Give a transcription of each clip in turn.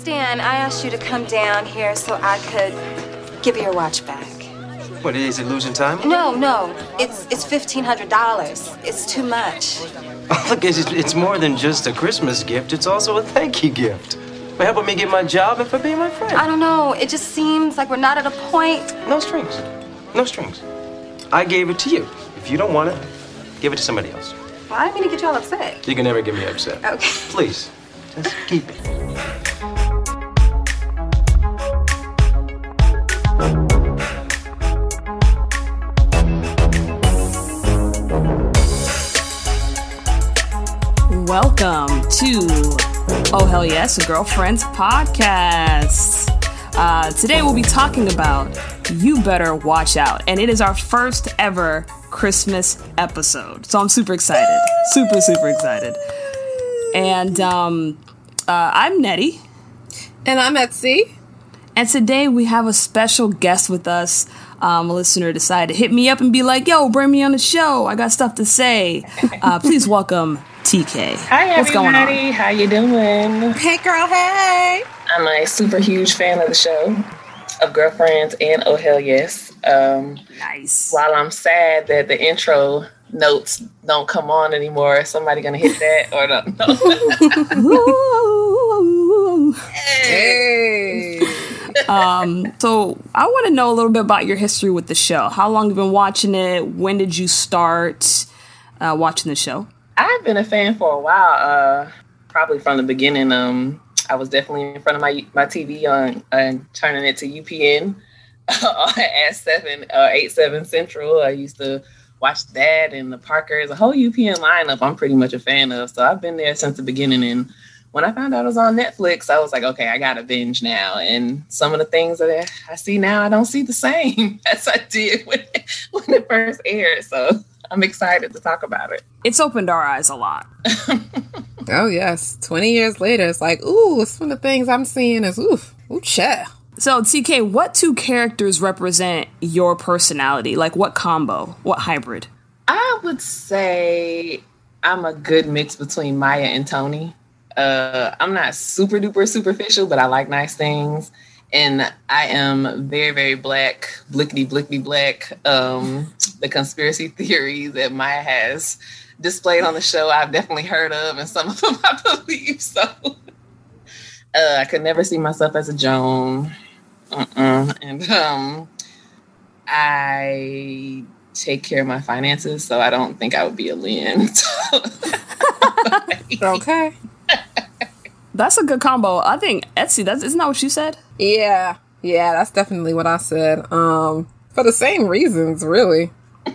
Stan, I asked you to come down here so I could give you your watch back. What is it losing time? No, no. It's it's fifteen hundred dollars. It's too much. Oh, look, it's, it's more than just a Christmas gift. It's also a thank you gift for helping me get my job and for being my friend. I don't know. It just seems like we're not at a point. No strings. No strings. I gave it to you. If you don't want it, give it to somebody else. Well, I didn't mean to get you all upset. You can never get me upset. Okay. Please, just keep it. Welcome to Oh Hell Yes, a Girlfriend's podcast. Uh, today we'll be talking about You Better Watch Out, and it is our first ever Christmas episode. So I'm super excited. Super, super excited. And um, uh, I'm Nettie. And I'm Etsy. And today we have a special guest with us. Um, a listener decided to hit me up and be like, yo, bring me on the show. I got stuff to say. Uh, please welcome TK. Hi What's going on? how you doing? Hey, girl, hey. I'm a super huge fan of the show, of Girlfriends and Oh Hell Yes. Um, Nice. while I'm sad that the intro notes don't come on anymore, is somebody gonna hit that or no? Ooh. Hey. um, so I want to know a little bit about your history with the show. How long you been watching it? When did you start uh, watching the show? I've been a fan for a while, uh, probably from the beginning. Um, I was definitely in front of my my TV on and turning it to UPN at seven uh, eight seven Central. I used to watch that and the Parkers, the whole UPN lineup. I'm pretty much a fan of, so I've been there since the beginning. And when I found out it was on Netflix, I was like, okay, I got to binge now. And some of the things that I see now, I don't see the same as I did when when it first aired. So I'm excited to talk about it. It's opened our eyes a lot. Oh, yes. 20 years later, it's like, ooh, some of the things I'm seeing is, ooh, ooh, cha. So TK, what two characters represent your personality? Like what combo? What hybrid? I would say I'm a good mix between Maya and Toni. Uh, I'm not super duper superficial, but I like nice things. And I am very, very black, blickety blickety black. Um, the conspiracy theories that Maya has displayed on the show, I've definitely heard of, and some of them I believe. So uh, I could never see myself as a Joan. Uh-uh. And um, I take care of my finances, so I don't think I would be a Lynn. Okay. That's a good combo. I think Etsy. That's isn't that what you said? Yeah. Yeah, that's definitely what I said. Um, for the same reasons, really.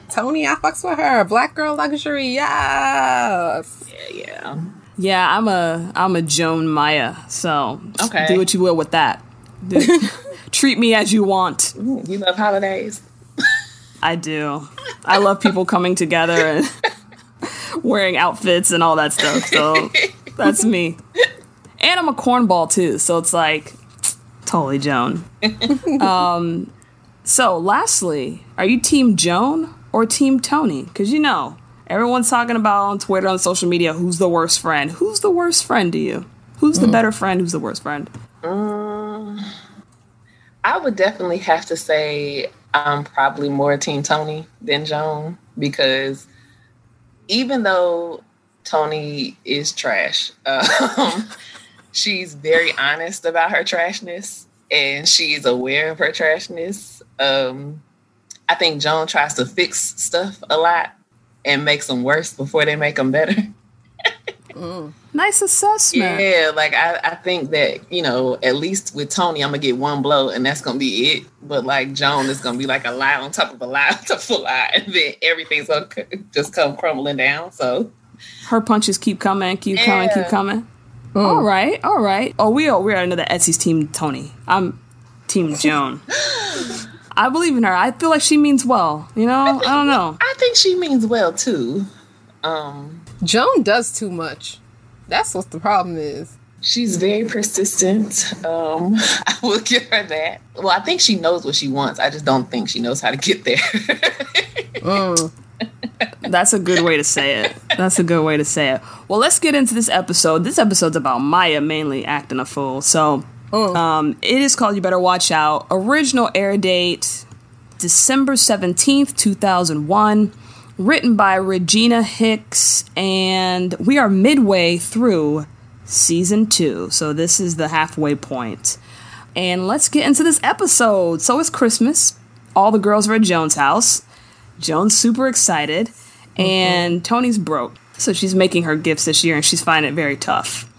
Toni, I fucks with her. Black girl luxury, yes. yeah, yeah. Yeah, I'm a I'm a Joan Maya. So Okay. do what you will with that. Do- treat me as you want. You love holidays. I do. I love people coming together and wearing outfits and all that stuff. So that's me. And I'm a cornball too. So it's like totally Joan. Um, so lastly, are you team Joan or team Toni? Because you know, everyone's talking about on Twitter, on social media, who's the worst friend? Who's the worst friend to you? Who's the better friend? Who's the worst friend? I would definitely have to say I'm probably more Team Toni than Joan because even though Toni is trash, um, she's very honest about her trashness and she's aware of her trashness. Um, I think Joan tries to fix stuff a lot and makes them worse before they make them better. Nice assessment. Yeah, like I, I think that, you know, at least with Toni, I'm gonna get one blow and that's gonna be it. But like Joan is gonna be like a lie on top of a lie on top of a lie, and then everything's gonna just come crumbling down. So Her punches keep coming, keep coming, keep Yeah. Coming. All right, all right. Oh, we are we are another Etsy's team. Toni, I'm team Joan. I believe in her. I feel like she means well. You know, I don't know. I think she means well too. Um Joan does too much. That's what the problem is. she's very persistent. Um I will give her that. Well, I think she knows what she wants. I just don't think she knows how to get there. Mm. That's a good way to say it. That's a good way to say it. Well, let's get into this episode. This episode's about Maya mainly acting a fool. So, Um, it is called You Better Watch Out. Original air date December 17th, 2001. Written by Regina Hicks, and we are midway through season two. So this is the halfway point. And let's get into this episode. So it's Christmas. All the girls are at Joan's house. Joan's super excited, and Toni's broke. So she's making her gifts this year, and she's finding it very tough.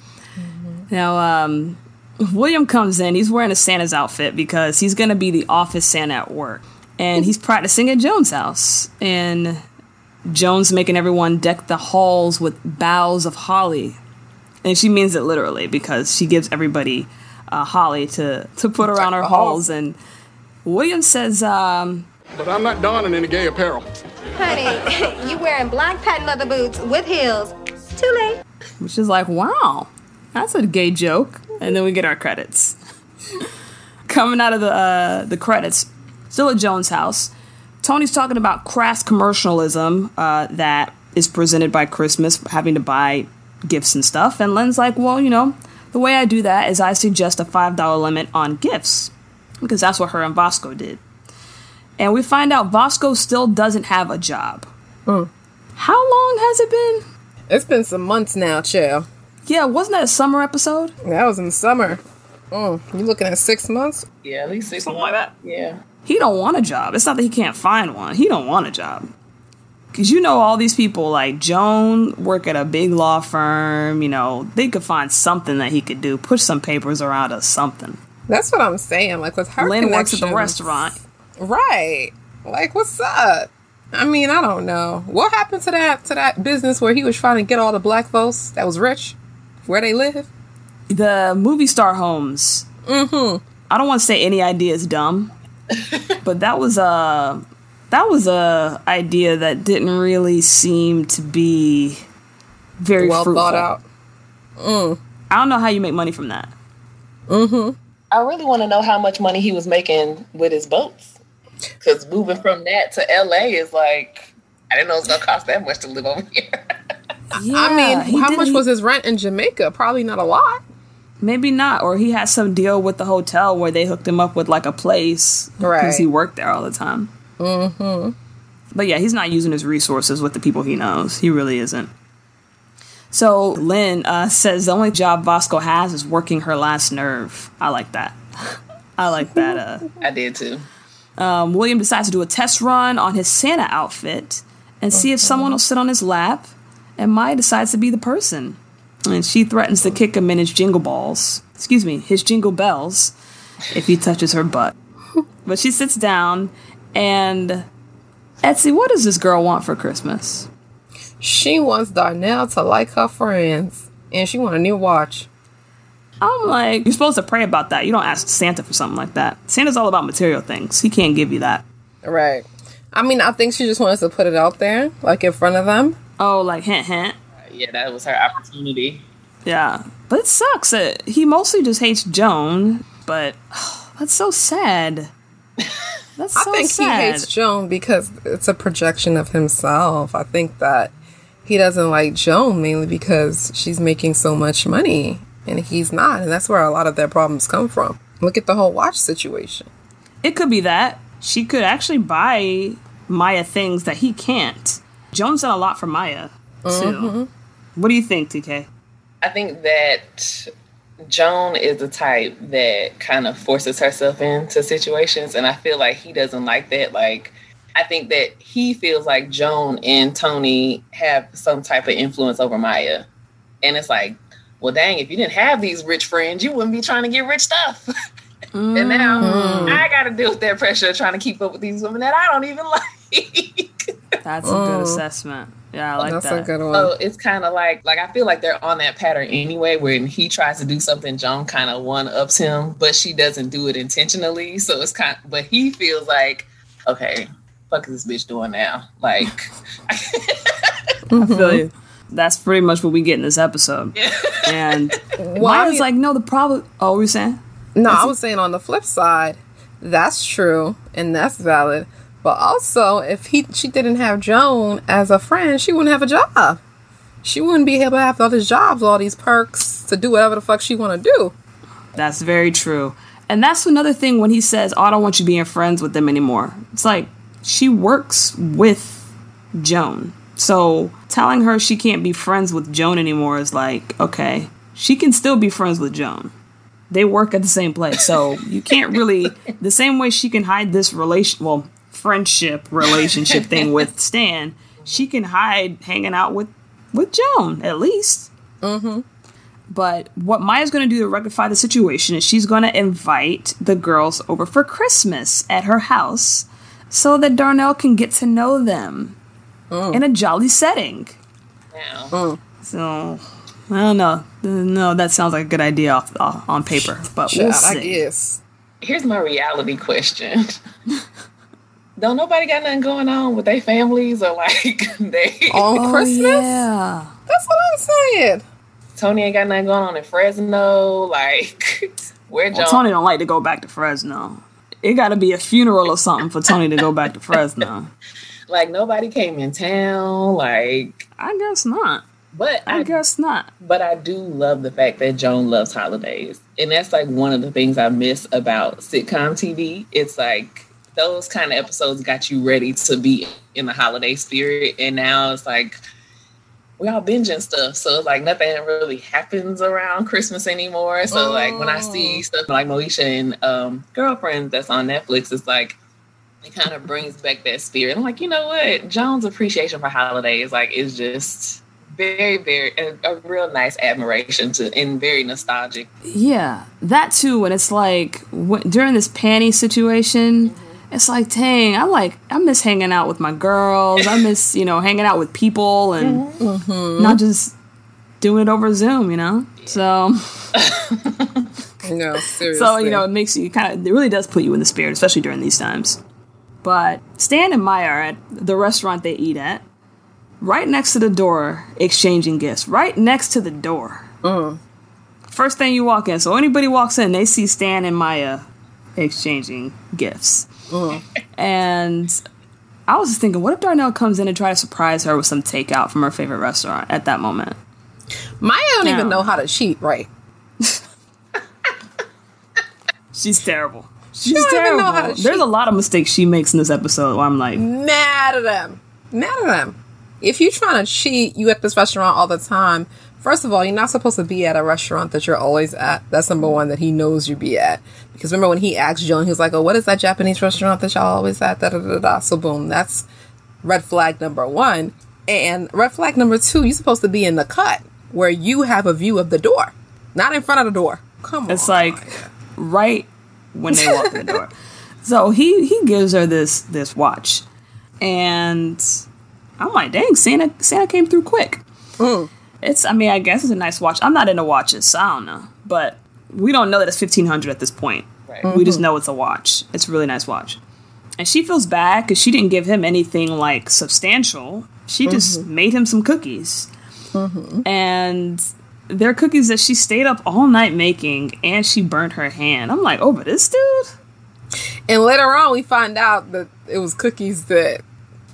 Now, um, William comes in. He's wearing a Santa's outfit because he's going to be the office Santa at work. And he's practicing at Joan's house. And Joan's making everyone deck the halls with boughs of holly. And she means it literally because she gives everybody uh, holly to, to put around her halls. halls. And William says, um, But I'm not donning any gay apparel. Honey, you wearing black patent leather boots with heels. Too late. which is like, wow, that's a gay joke. And then we get our credits. Coming out of the uh, the credits, still at Joan's house, Toni's talking about crass commercialism uh, that is presented by Christmas, having to buy gifts and stuff. And Lynn's like, well, you know, the way I do that is I suggest a five dollar limit on gifts because that's what her and Vasco did. And we find out Vasco still doesn't have a job. How long has it been? It's been some months now, chill. Yeah, wasn't that a summer episode? That was in the summer. Mm, you looking at six months? Yeah, at least six Something months. like that. Yeah. He don't want a job. It's not that he can't find one. He don't want a job. Cause you know all these people like Joan work at a big law firm. You know they could find something that he could do. Push some papers around or something. That's what I'm saying. Like with her Lynn works at the restaurant. Right? Like what's up? I mean, I don't know what happened to that to that business where he was trying to get all the black folks that was rich where they live. The movie star homes. Mm-hmm. I don't want to say any idea is dumb, but that was a that was a idea that didn't really seem to be very Well fruitful. thought out. I don't know how you make money from that. I really want to know how much money he was making with his boats. Because moving from that to LA is like, I didn't know it was going to cost that much to live over here. Yeah, I mean, he how much he- was his rent in Jamaica? Probably not a lot. Maybe not, or he had some deal with the hotel where they hooked him up with like a place because Right. he worked there all the time. Mm-hmm. But yeah, he's not using his resources with the people he knows. He really isn't. So Lynn uh, says the only job Vasco has is working her last nerve. I like that. I like that. Uh, I did too. Um, William decides to do a test run on his Santa outfit and see if someone will sit on his lap. And Maya decides to be the person. And she threatens to kick him in his jingle balls. Excuse me, his jingle bells if he touches her butt. But she sits down and Etsy, what does this girl want for Christmas? She wants Darnell to like her friends, and she want a new watch. I'm like, you're supposed to pray about that. You don't ask Santa for something like that. Santa's all about material things. He can't give you that. Right. I mean, I think she just wants to put it out there, like in front of them. Oh, like hint, hint. Yeah, that was her opportunity. Yeah, but it sucks. That he mostly just hates Joan, but that's so sad. That's so I think sad. he hates Joan because it's a projection of himself. I think that he doesn't like Joan mainly because she's making so much money and he's not, and that's where a lot of their problems come from. Look at the whole watch situation. It could be that she could actually buy Maya things that he can't. Joan's done a lot for Maya too. Mm-hmm. What do you think, TK? I think that Joan is the type that kind of forces herself into situations, and I feel like he doesn't like that. Like, I think that he feels like Joan and Tony have some type of influence over Maya, and it's like, well, dang, if you didn't have these rich friends, you wouldn't be trying to get rich stuff. and now I got to deal with that pressure of trying to keep up with these women that I don't even like. That's a good assessment. Yeah, I like Mm. That's that. a good one. So it's kind of like like I feel like they're on that pattern anyway. When he tries to do something, Joan kind of one ups him, but she doesn't do it intentionally. So it's kind, but he feels like, okay, fuck is this bitch doing now? Like, I feel you. That's pretty much what we get in this episode. And Why- Maya's like, no, the problem. Oh, we saying? No, I was saying on the flip side, that's true and that's valid. But also, if he she didn't have Joan as a friend, she wouldn't have a job. She wouldn't be able to have all these jobs, all these perks to do whatever the fuck she want to do. That's very true. And that's another thing when he says, Oh, I don't want you being friends with them anymore. It's like she works with Joan. So telling her she can't be friends with Joan anymore is like, okay, she can still be friends with Joan. They work at the same place. So you can't really, the same way she can hide this relation, well, friendship relationship thing with Stan, she can hide hanging out with, with Joan at least. Mm-hmm. But what Maya's going to do to rectify the situation is she's going to invite the girls over for Christmas at her house so that Darnell can get to know them in a jolly setting. Now, mm. So, I don't know. No, that sounds like a good idea off, off, on paper, but we'll Child, I guess. here's my reality question. Don't nobody got nothing going on with their families or like they On Oh, Christmas? yeah. That's what I'm saying. Toni ain't got nothing going on in Fresno. Like where Well, John Toni don't like to go back to Fresno. It got to be a funeral or something for Toni to go back to Fresno. Like nobody came in town. Like I guess not. but I I guess not. But I do love the fact that Joan loves holidays. And that's like one of the things I miss about sitcom TV. It's like those kind of episodes got you ready to be in the holiday spirit. And now it's like we all binging stuff. So it's like nothing really happens around Christmas anymore. So like when I see stuff like Moesha and um, Girlfriends that's on Netflix, it's like it kind of brings back that spirit. I'm like, you know what? Joan's appreciation for holidays like is just very, very a, a real nice admiration to and very nostalgic. Yeah, that too. And it's like wh- during this panty situation, mm-hmm. it's like, dang, I like I miss hanging out with my girls. I miss you know hanging out with people and mm-hmm. not just doing it over Zoom. You know, so No, seriously. so you know it makes you kind of it really does put you in the spirit, especially during these times. But Stan and Maya are at the restaurant they eat at, right next to the door, exchanging gifts. Right next to the door. Mm. First thing you walk in, so anybody walks in, they see Stan and Maya exchanging gifts. Mm. And I was just thinking, what if Darnell comes in and try to surprise her with some takeout from her favorite restaurant at that moment? Maya don't even know how to cheat, right? She's terrible. She's terrible. There's a lot of mistakes she makes in this episode where I'm like, Mad at them. Mad at them. If you're trying to cheat, you at this restaurant all the time. First of all, you're not supposed to be at a restaurant that you're always at. That's number one that he knows you be at. Because remember when he asked Joan, he was like, "Oh, what is that Japanese restaurant that y'all always at?" Da da da da. So boom, that's red flag number one. And red flag number two, you're supposed to be in the cut where you have a view of the door, not in front of the door. Come on. it's like right when they walk in the door. So he he gives her this this watch, and I'm like, dang, Santa Santa came through quick. It's I mean I guess it's a nice watch. I'm not into watches, so I don't know, but we don't know that it's 1500 at this point. Right. We just know it's a watch. It's a really nice watch. And she feels bad because she didn't give him anything like substantial. She just mm-hmm. made him some cookies. Mm-hmm. And they're cookies that she stayed up all night making and she burnt her hand. I'm like, oh, but this dude? And later on, we find out that it was cookies that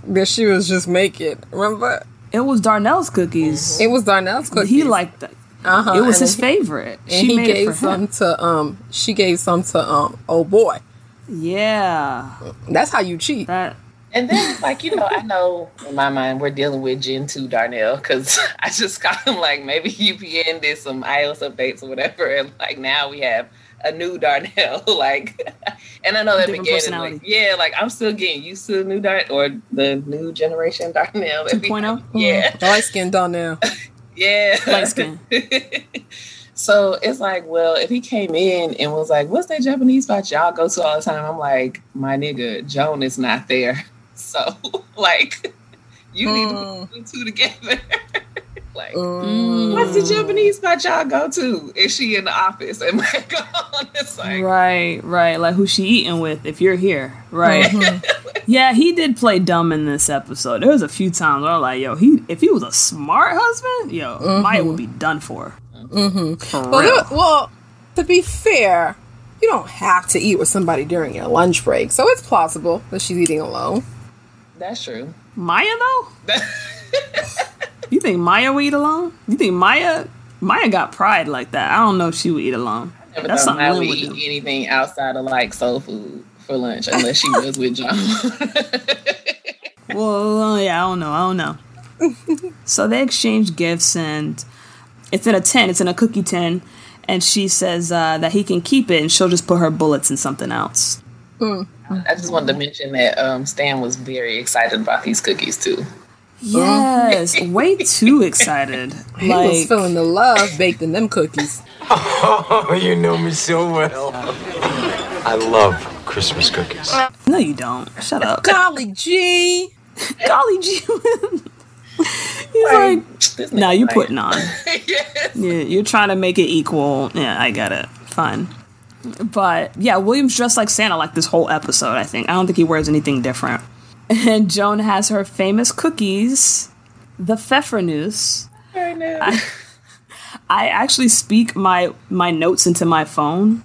that she was just making. Remember, It was Darnell's cookies. it was Darnell's cookies. He liked them. uh-huh. It was and his then favorite. and she he made gave it for him. some to um. She gave some to um. Oh boy, Yeah. that's how you cheat. That And then like, you know, I know in my mind we're dealing with Gen 2 Darnell because I just got him like maybe UPN did some iOS updates or whatever. And like now we have a new Darnell. like, and I know that began like, yeah, like I'm still getting used to the new Darnell or the new generation Darnell. that we 2.0? have. Yeah. Light skin Darnell. Yeah. light skin. so it's like, well, if he came in and was like, what's that Japanese spot y'all go to all the time? I'm like, my nigga, Joan is not there. So, like, you need to put the two together. like, Mm. what's the Japanese spot y'all go to? Is she in the office? Am I gone? It's like, Right, right. Like who she eating with if you're here. Right. yeah, he did play dumb in this episode. There was a few times where I was like, yo, he if he was a smart husband, yo, Maya would be done for. Mm-hmm. For Well, there- well, to be fair, you don't have to eat with somebody during your lunch break, so it's plausible that she's eating alone. That's true. Maya though? You think Maya would eat alone? You think Maya Maya got pride like that? I don't know if she would eat alone. Never That's thought I would eat do. anything outside of like soul food for lunch unless she was with John. Well, yeah, I don't know. I don't know. so they exchange gifts, and it's in a tin. It's in a cookie tin, and she says uh, that he can keep it, and she'll just put her bullets in something else. I just wanted to mention that um, Stan was very excited about these cookies too. Yes, way too excited. He was Like, feeling the love baked in them cookies. Oh, you know me so well. I love Christmas cookies. no, you don't. Shut up. Golly gee. Golly gee. He's like, This no, nigga you like- putting on. yes. Yeah, you're trying to make it equal. Yeah, I got it. Fine. But yeah, William's dressed like Santa like this whole episode, I think. I don't think he wears anything different. And Joan has her famous cookies, the Pfeffernuss. Right now. I actually speak my my notes into my phone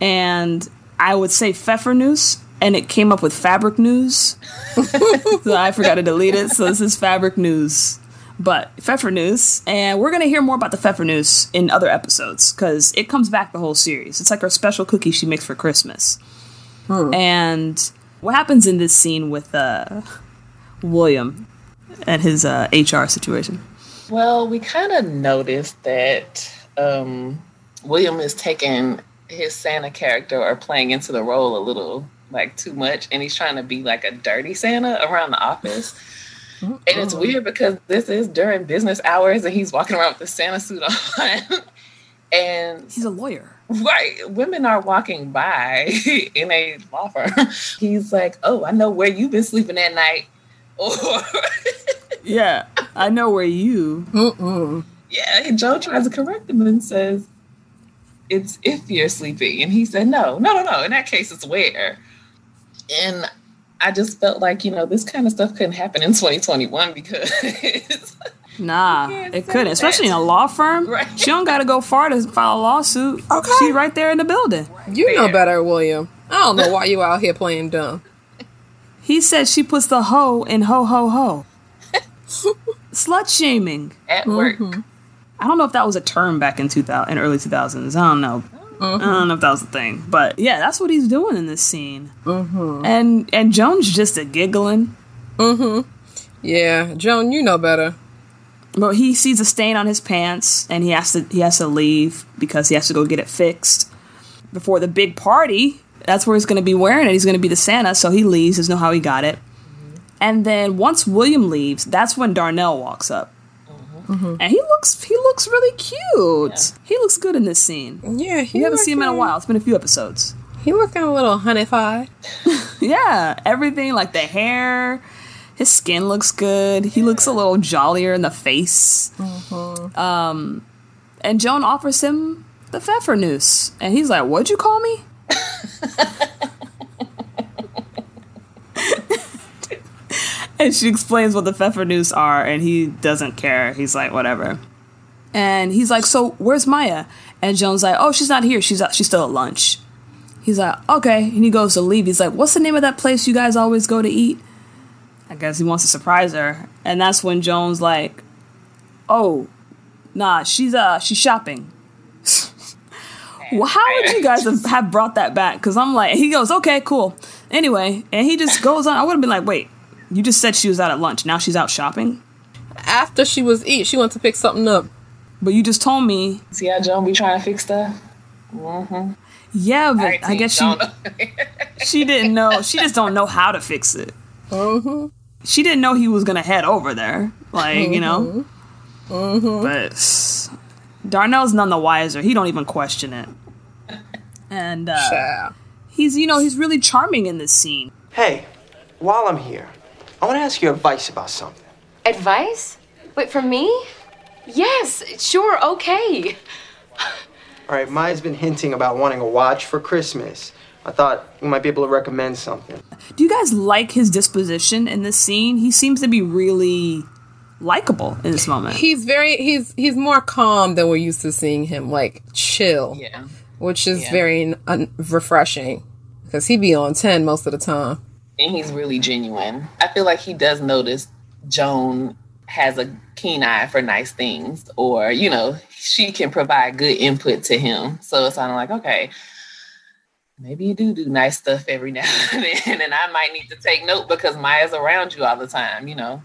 and I would say Pfeffernuss and it came up with fabric news. so I forgot to delete it. So this is fabric news. But Pfeffernuss, and we're gonna hear more about the Pfeffernuss in other episodes because it comes back the whole series. It's like her special cookie she makes for Christmas. And what happens in this scene with uh, William and his uh, HR situation? Well, we kind of noticed that um, William is taking his Santa character or playing into the role a little like too much, and he's trying to be like a dirty Santa around the office. And it's uh-huh. weird because this is during business hours, and he's walking around with the Santa suit on. and He's a lawyer. right, women are walking by in a law firm. He's like, "Oh, I know where you've been sleeping at night," or Yeah, I know where you. Mm-mm. Yeah, and Joe tries to correct him and says, It's if you're sleeping. And he said, No, no, no, no. In that case, it's where. And I just felt like, you know, this kind of stuff couldn't happen in 2021 because Nah, it couldn't, especially in a law firm. Right. She don't got to go far to file a lawsuit. Okay. She right there in the building. You know better, William. I don't know why you out here playing dumb. He said she puts the hoe in ho ho ho. Slut shaming. at work, mm-hmm. I don't know if that was a term back in 2000 in early 2000s. I don't know. Mm-hmm. I don't know if that was a thing, but yeah, that's what he's doing in this scene. Mm-hmm. And and Joan's just a giggling, mm-hmm. Yeah, Joan, you know better. but he sees a stain on his pants and he has to he has to leave because he has to go get it fixed before the big party. That's where he's going to be wearing it. He's going to be the Santa, so he leaves. Doesn't know how he got it. And then once William leaves, that's when Darnell walks up. And he looks he looks really cute. He looks good in this scene. Yeah, he You haven't seen him in a while. It's been a few episodes. He looking a little honeyfied. Yeah, everything like the hair, his skin looks good. He looks a little jollier in the face. Um, and Joan offers him the Pfeffernuss, and he's like, "What'd you call me?" and she explains what the Pfeffernuss are, and he doesn't care. He's like, "Whatever." And he's like, "So where's Maya?" And Joan's like, "Oh, she's not here. She's out, she's still at lunch." He's like, okay. And he goes to leave. He's like, what's the name of that place you guys always go to eat? I guess he wants to surprise her. And that's when Joan's like, oh, nah, she's uh she's shopping. well, how would you guys have, have brought that back? Because I'm like, he goes, okay, cool. Anyway, and he just goes on. I would have been like, wait, you just said she was out at lunch. Now she's out shopping? After she was eat, she went to pick something up. But you just told me, see how Joan be trying to fix stuff? yeah, but Alright, I guess she, she didn't know. She just don't know how to fix it. Mm-hmm. She didn't know he was gonna head over there, like you know. Mm-hmm. But Darnell's none the wiser. He don't even question it. And uh, Child. he's you know he's really charming in this scene. Hey, while I'm here, I want to ask you advice about something. Advice? Wait, from me? Yes, sure, okay. All right, Maya's been hinting about wanting a watch for Christmas. I thought you might be able to recommend something. Do you guys like his disposition in this scene? He seems to be really likable in this moment. He's very he's he's more calm than we're used to seeing him, like chill, yeah. which is Yeah. very un- refreshing because he be on ten most of the time. And he's really genuine. I feel like he does notice Joan has a keen eye for nice things, or you know, she can provide good input to him. So it's kind of like, okay, maybe you do do nice stuff every now and then, and I might need to take note because Maya's around you all the time. You know.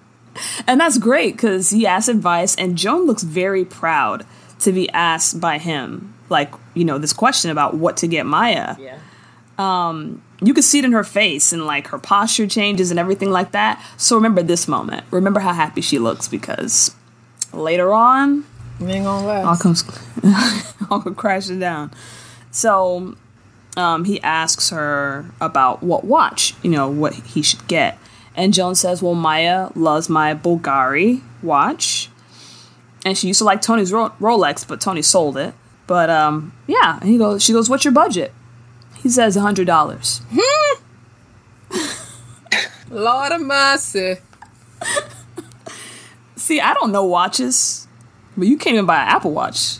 And that's great because he asks advice, and Joan looks very proud to be asked by him, like, you know, this question about what to get Maya. Yeah. You can see it in her face, and like her posture changes and everything like that. So remember this moment. Remember how happy she looks because later on, You ain't gonna last. all comes all come crashing down. So um, he asks her about what watch, you know, what he should get. And Joan says, Well, Maya loves my Bulgari watch. And she used to like Toni's Ro- Rolex, but Toni sold it. But um, yeah, and he goes, she goes, What's your budget? He says hundred dollars. Hmm. Lord of mercy. See, I don't know watches, but you can't even buy an Apple Watch.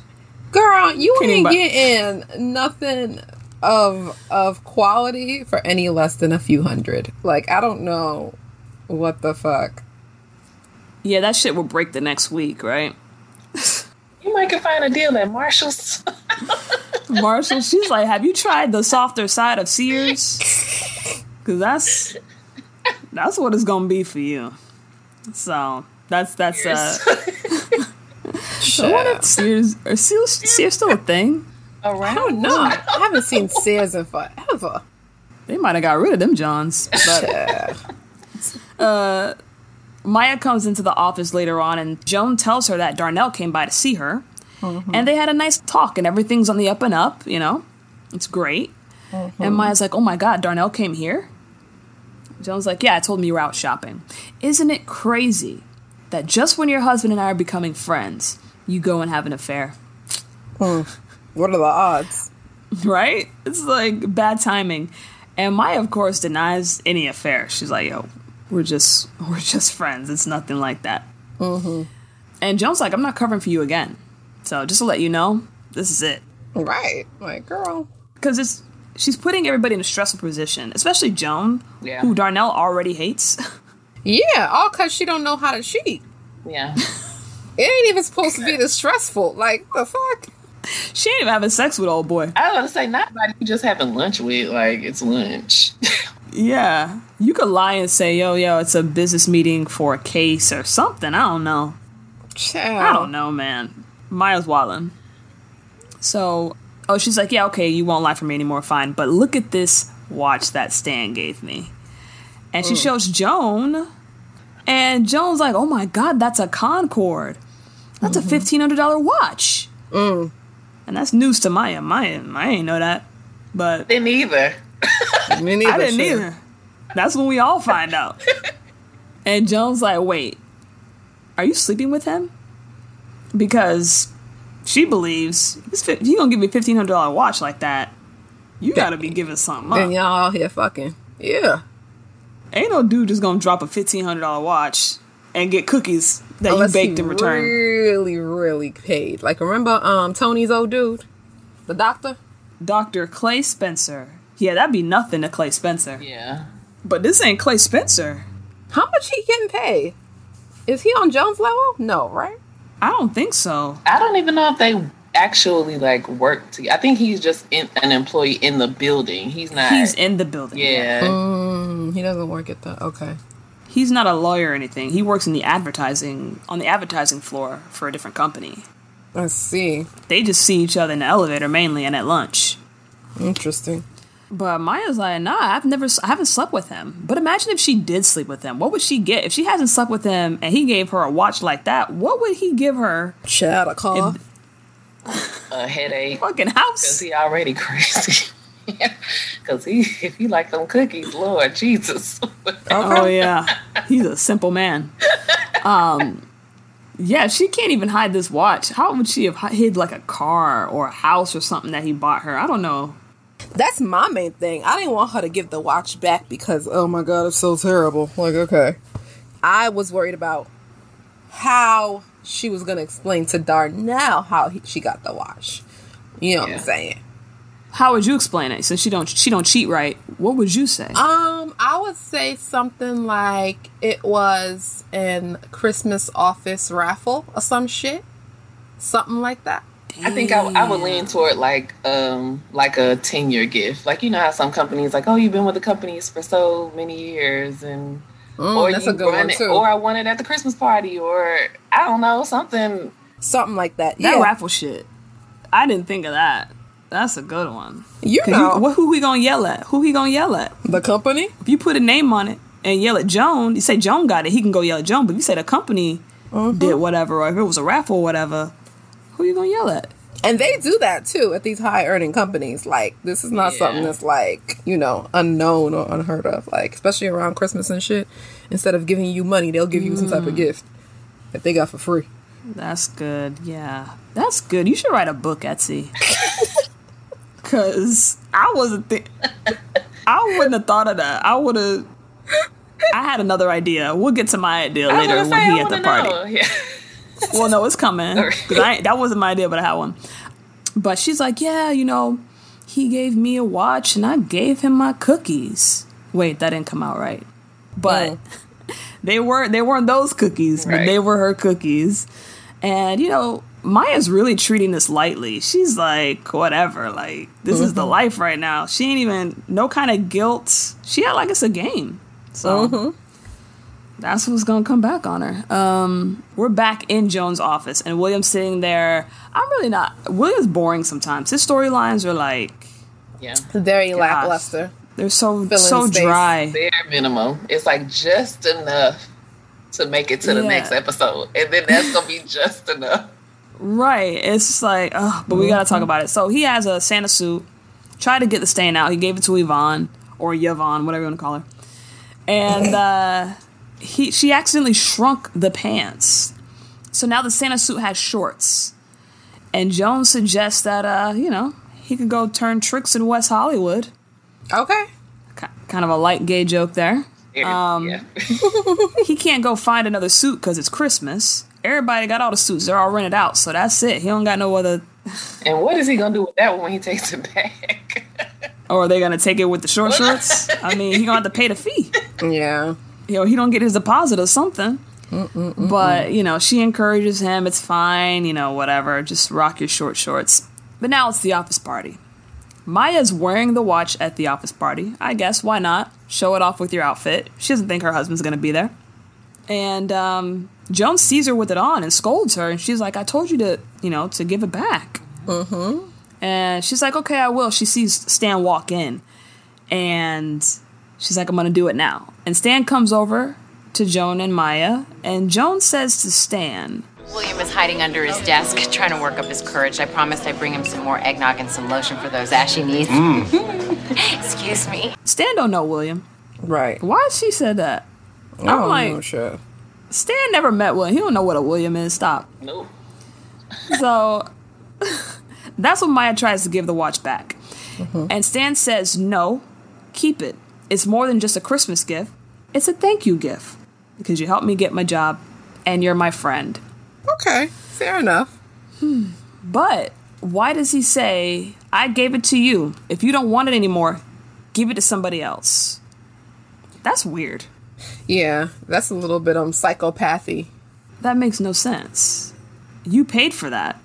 Girl, you Can't ain't buy- getting nothing of of quality for any less than a few hundred. Like I don't know what the fuck. Yeah, that shit will break the next week, right? You might can find a deal at Marshall's. Marshall, she's like, "Have you tried the softer side of Sears? Because that's that's what it's gonna be for you." So that's that's uh, I wonder if Sears or Sears, Sears still a thing. Around? I don't know. I haven't seen Sears in forever. They might have got rid of them Johns. But Yeah. Maya comes into the office later on, and Joan tells her that Darnell came by to see her, Mm-hmm. and they had a nice talk, and everything's on the up and up. You know, it's great. Mm-hmm. And Maya's like, "Oh my God, Darnell came here." Joan's like, "Yeah, I told him you were out shopping. Isn't it crazy that just when your husband and I are becoming friends, you go and have an affair?" Hmm. What are the odds? right? It's like bad timing. And Maya, of course, denies any affair. She's like, "Yo, we're just we're just friends. It's nothing like that." Mm-hmm. And Joan's like, "I'm not covering for you again. So just to let you know, this is it." Right. Like, girl. Because it's she's putting everybody in a stressful position, especially Joan, Yeah. who Darnell already hates. Yeah, all because she don't know how to cheat. Yeah. It ain't even supposed to be this stressful. Like, the fuck? she ain't even having sex with old boy. I was gonna say not somebody you just having lunch with. Like it's lunch. Yeah, you could lie and say, "Yo, yo, it's a business meeting for a case or something." I don't know. Child. I don't know, man. Maya's wildin'. So, oh, she's like, yeah, okay, you won't lie for me anymore, fine. But look at this watch that Stan gave me. And she mm. shows Joan, and Joan's like, oh my god, that's a Concord. That's a mm-hmm. fifteen hundred dollar watch. Mm. And that's news to Maya. Maya, Maya ain't know that, but Didn't either. Me neither, I didn't shit. either. That's when we all find out. and Joan's like, wait, are you sleeping with him? Because she believes he's fi- he gonna give me a fifteen hundred dollar watch like that. You gotta be giving something And up. y'all out here fucking. Yeah. Ain't no dude just gonna drop a fifteen hundred dollar watch and get cookies that Unless you he baked in return. really, really paid. Like, remember um Toni's old dude? The doctor? Doctor Clay Spencer. Yeah, that'd be nothing to Clay Spencer. Yeah. But this ain't Clay Spencer. How much he getting paid? Is he on Joan's level? No, right? I don't think so. I don't even know if they actually like work together. I think he's just in, an employee in the building. He's not. He's in the building. yeah. Mm, he doesn't work at the. Okay. he's not a lawyer or anything. He works in the advertising on the advertising floor for a different company. Let's see. They just see each other in the elevator mainly and at lunch. Interesting. But Maya's like, nah, I've never, I haven't slept with him. But imagine if she did sleep with him. What would she get if she hasn't slept with him and he gave her a watch like that? What would he give her? Chad, a call. A headache. Fucking house. Cause house. he already crazy. Cause he, if he like them cookies, Lord Jesus. Oh yeah, he's a simple man. Um, yeah, she can't even hide this watch. How would she have hid like a car or a house or something that he bought her? I don't know. That's my main thing. I didn't want her to give the watch back because, oh my god, it's so terrible. Like, okay. I was worried about how she was going to explain to Darnell how he, she got the watch. You know what I'm saying? How would you explain it? Since she don't she don't cheat right, what would you say? Um, I would say something like it was an Christmas office raffle or some shit, something like that. I think I, I would lean toward like um like a ten year gift. Like you know how some companies like, oh, you've been with the companies for so many years, and Mm, or that's you a good one it, too. or I won it at the Christmas party, or I don't know something. something like that. that yeah, raffle shit. I didn't think of that. That's a good one. you 'Cause know you- who we gonna yell at? Who he gonna yell at? the company. If you put a name on it and yell at Joan, you say Joan got it, he can go yell at Joan. But if you say the company Mm-hmm. did whatever, or if it was a raffle or whatever, who you gonna yell at? And they do that too at these high earning companies. Like this is not Yeah. something that's like, you know, unknown or unheard of. Like especially around Christmas and shit. Instead of giving you money, they'll give you some Mm. type of gift that they got for free. That's good. Yeah, that's good. You should write a book, Etsy. Cause I wasn't think I wouldn't have thought of that. I would have. I had another idea. We'll get to my idea I later when say, he I at the party. know. Yeah. Well, no, it's coming. I that wasn't my idea, but I had one. But she's like, yeah, you know, he gave me a watch and I gave him my cookies. Wait, that didn't come out right. But oh. they weren't—they weren't those cookies, but they were her cookies. And you know, Maya's really treating this lightly. She's like, whatever, like this is the mm-hmm. life right now. She ain't even no kind of guilt. She had like it's a game. So mm-hmm. That's what's gonna come back on her. Um, we're back in Joan's office, and William's sitting there. I'm really not. William's boring sometimes. His storylines are like Yeah. Very lackluster. they're so Filling so space. dry. Bare minimum. It's like just enough to make it to the Yeah. next episode, and then that's gonna be just enough. Right. It's just like, ugh, but we gotta talk about it. So he has a Santa suit. Tried to get the stain out. He gave it to Yvonne or Yvonne, whatever you want to call her. And uh, he she accidentally shrunk the pants. So now the Santa suit has shorts. And Jones suggests that uh, you know, he could go turn tricks in West Hollywood. Okay. Ki- Kind of a light gay joke there. Um, yeah. He can't go find another suit because it's Christmas. Everybody got all the suits. They're all rented out. So that's it. He don't got no other and what is he gonna do with that one when he takes it back? Or are they gonna take it with the short shorts? I mean, he gonna have to pay the fee. Yeah. You know, he don't get his deposit or something. But you know, she encourages him. It's fine. You know, whatever. Just rock your short shorts. But now it's the office party. Maya's wearing the watch at the office party. I guess why not? Show it off with your outfit. She doesn't think her husband's gonna be there. And um, Joan sees her with it on and scolds her, and she's like, "I told you to, you know, to give it back." Mm-hmm. And she's like, "Okay, I will." She sees Stan walk in, and she's like, "I'm gonna do it now." And Stan comes over to Joan and Maya, and Joan says to Stan, William is hiding under his desk, trying to work up his courage. I promised I'd bring him some more eggnog and some lotion for those ashy knees. Mm. Excuse me. "Stan don't know William." Right. Why she said that? I don't like- know shit. Stan never met William. He don't know what a William is. Stop. no. So that's when Maya tries to give the watch back. Mm-hmm. And Stan says, No, keep it. It's more than just a Christmas gift, it's a thank you gift because you helped me get my job and you're my friend. Okay. Fair enough. But why does he say, I gave it to you? If you don't want it anymore, give it to somebody else? That's weird. Yeah. That's a little bit um psychopathy. That makes no sense. You paid for that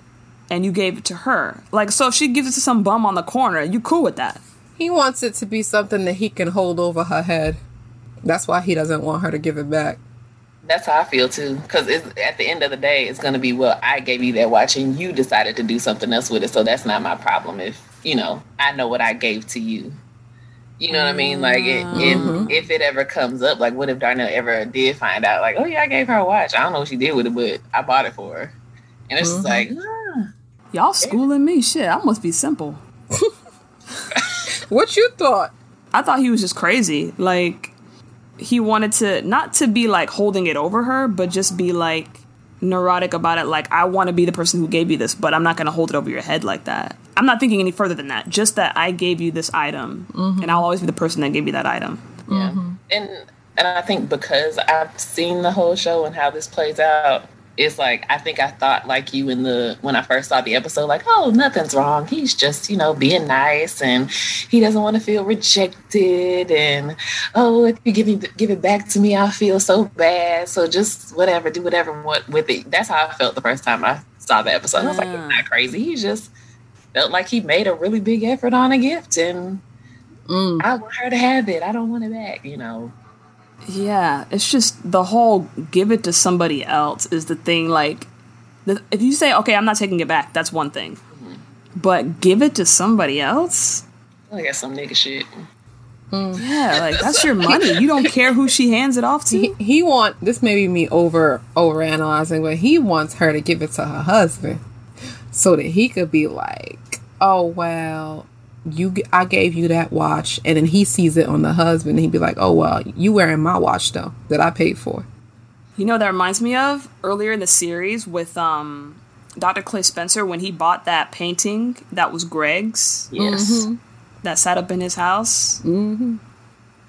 and you gave it to her. Like, so if she gives it to some bum on the corner, you cool with that? He wants it to be something that he can hold over her head. That's why he doesn't want her to give it back. That's how I feel too. Because at the end of the day, it's gonna be well, I gave you that watch and you decided to do something else with it, so that's not my problem. If you know, I know what I gave to you. You know what I mean? Like, it, if if it ever comes up, like, what if Darnell ever did find out, like, oh yeah, I gave her a watch. I don't know what she did with it, but I bought it for her. And it's just like, ah. Y'all schooling me? Shit, I must be simple. What you thought? I thought he was just crazy. Like, he wanted to, not to be like holding it over her, but just be like neurotic about it. Like, I want to be the person who gave you this, but I'm not going to hold it over your head like that. I'm not thinking any further than that. Just that I gave you this item, mm-hmm. and I'll always be the person that gave you that item. Yeah. Mm-hmm. And and I think because I've seen the whole show and how this plays out, it's like I think I thought like you in the when I first saw the episode, like, oh, nothing's wrong. He's just, you know, being nice and he doesn't want to feel rejected and oh, if you give me give it back to me, I'll feel so bad. So just whatever, do whatever with it. That's how I felt the first time I saw the episode. I was like, it's not crazy. He just felt like he made a really big effort on a gift and Mm. I want her to have it. I don't want it back, you know. Yeah, it's just the whole give it to somebody else is the thing. Like, the, if you say, okay, I'm not taking it back, that's one thing. Mm-hmm. But give it to somebody else? I got some nigga shit. Mm. Yeah, like that's your money. You don't care who she hands it off to. He, he want this may be me over over analyzing, but he wants her to give it to her husband so that he could be like, "Oh well, you I gave you that watch," and then he sees it on the husband, and he'd be like, "Oh well, you wearing my watch though that I paid for." You know that reminds me of earlier in the series with um Dr. Clay Spencer when he bought that painting that was Greg's Yes. that sat up in his house. Mm-hmm.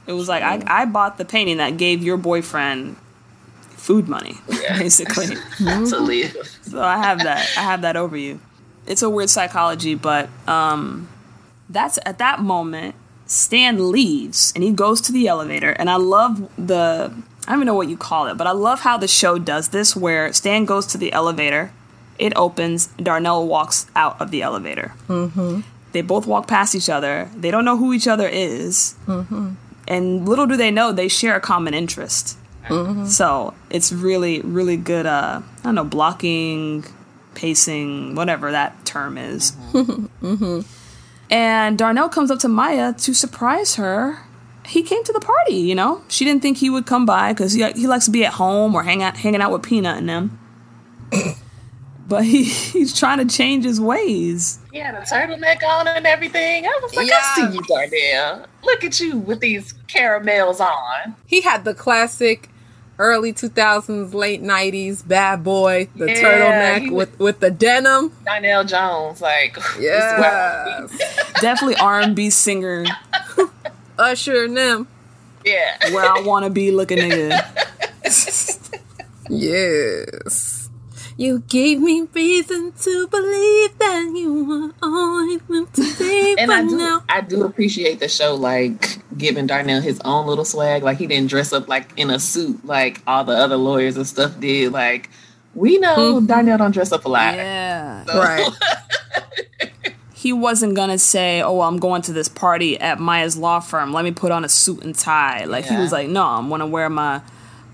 It was like I, I bought the painting that gave your boyfriend food money, basically. To live. So I have that. I have that over you. It's a weird psychology, but um, that's at that moment. Stan leaves and he goes to the elevator, and I love the. I don't even know what you call it, but I love how the show does this, where Stan goes to the elevator, it opens, Darnell walks out of the elevator. Mm-hmm. They both walk past each other. They don't know who each other is, mm-hmm. and little do they know they share a common interest. So it's really, really good. Uh, I don't know, blocking, pacing, whatever that term is. And Darnell comes up to Maya to surprise her. He came to the party, you know. She didn't think he would come by because he, he likes to be at home or hang out, hanging out with Peanut and them. but he, he's trying to change his ways. He had a turtleneck on and everything. I was like, Yeah. I see you, Darnell. Look at you with these caramels on. He had the classic early 2000s, late 90s bad boy, the Yeah, turtleneck was- with with the denim. Darnell Jones, like, Yeah. Definitely R&B singer Usher and them. yeah. where I want to be looking nigga. Yes. You gave me reason to believe that you were always meant to be. And I do, now I do appreciate the show, like giving Darnell his own little swag. Like he didn't dress up like in a suit like all the other lawyers and stuff did. Like we know hmm. Darnell don't dress up a lot. Yeah. right. He wasn't gonna say, "Oh, I'm going to this party at Maya's law firm. Let me put on a suit and tie." Like he was like, "No, I'm gonna wear my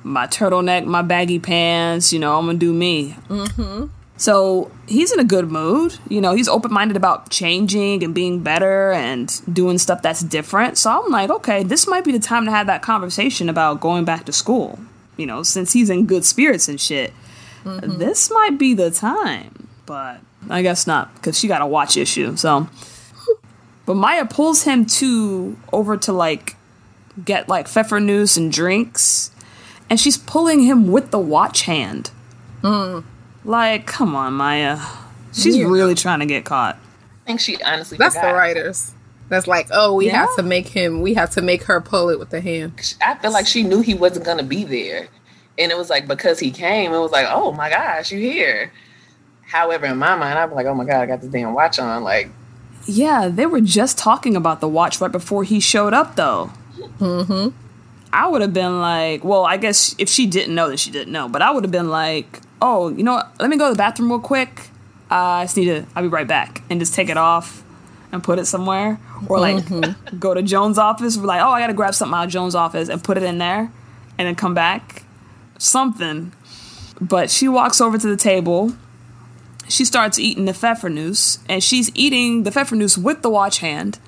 my turtleneck, my baggy pants. You know, I'm gonna do me." Mm-hmm. So he's in a good mood. You know, he's open minded about changing and being better and doing stuff that's different. So I'm like, okay, this might be the time to have that conversation about going back to school. You know, since he's in good spirits and shit, this might be the time. But I guess not because she got a watch issue. So, but Maya pulls him to over to like get like pfeffernusse and drinks, and she's pulling him with the watch hand. Like, come on, Maya. She's Yeah. really trying to get caught. I think she honestly That's forgot. the writers. That's like, oh, we Yeah. have to make him. We have to make her pull it with the hand. I feel like she knew he wasn't gonna be there. And it was like because he came, it was like, oh my gosh, you here. However, in my mind, I'm like, oh my god, I got this damn watch on. Like, Yeah, they were just talking about the watch right before he showed up, though. Mm-hmm. I would have been like, well, I guess if she didn't know that she didn't know, but I would have been like, oh, you know what? Let me go to the bathroom real quick. Uh, I just need to, I'll be right back. And just take it off and put it somewhere. Or like go to Joan's office, like, oh, I got to grab something out of Joan's office and put it in there and then come back. Something. But she walks over to the table she starts eating the pfeffernusse, and she's eating the pfeffernusse with the watch hand.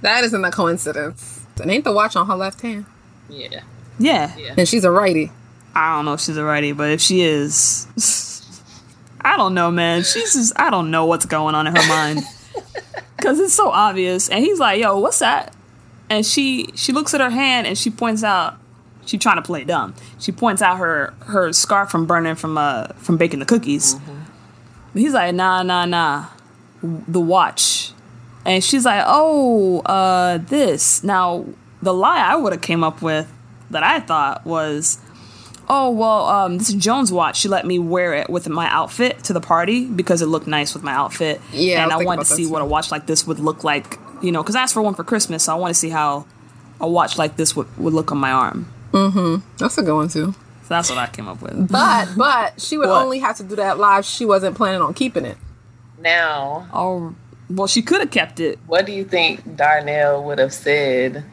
That isn't a coincidence. And ain't the watch on her left hand? Yeah. Yeah, Yeah. And she's a righty. I don't know if she's a righty, but if she is, I don't know, man. She's just, I don't know what's going on in her mind because it's so obvious. And he's like, "Yo, what's that?" And she she looks at her hand and she points out. She's trying to play dumb. She points out her her scarf from burning from uh from baking the cookies. He's like, "Nah, nah, nah, the watch." And she's like, "Oh, uh, this." Now, the lie I would have came up with that I thought was, oh well, um, this is Joan's watch. She let me wear it with my outfit to the party because it looked nice with my outfit. Yeah, and was I, wanted to see too. what a watch like this would look like. You know, because I asked for one for Christmas, so I want to see how a watch like this would, would look on my arm. That's a good one too. So that's what I came up with. But but she would What? only have to do that live. She wasn't planning on keeping it. Now, Oh, well, she could have kept it. what do you think Darnell would have said,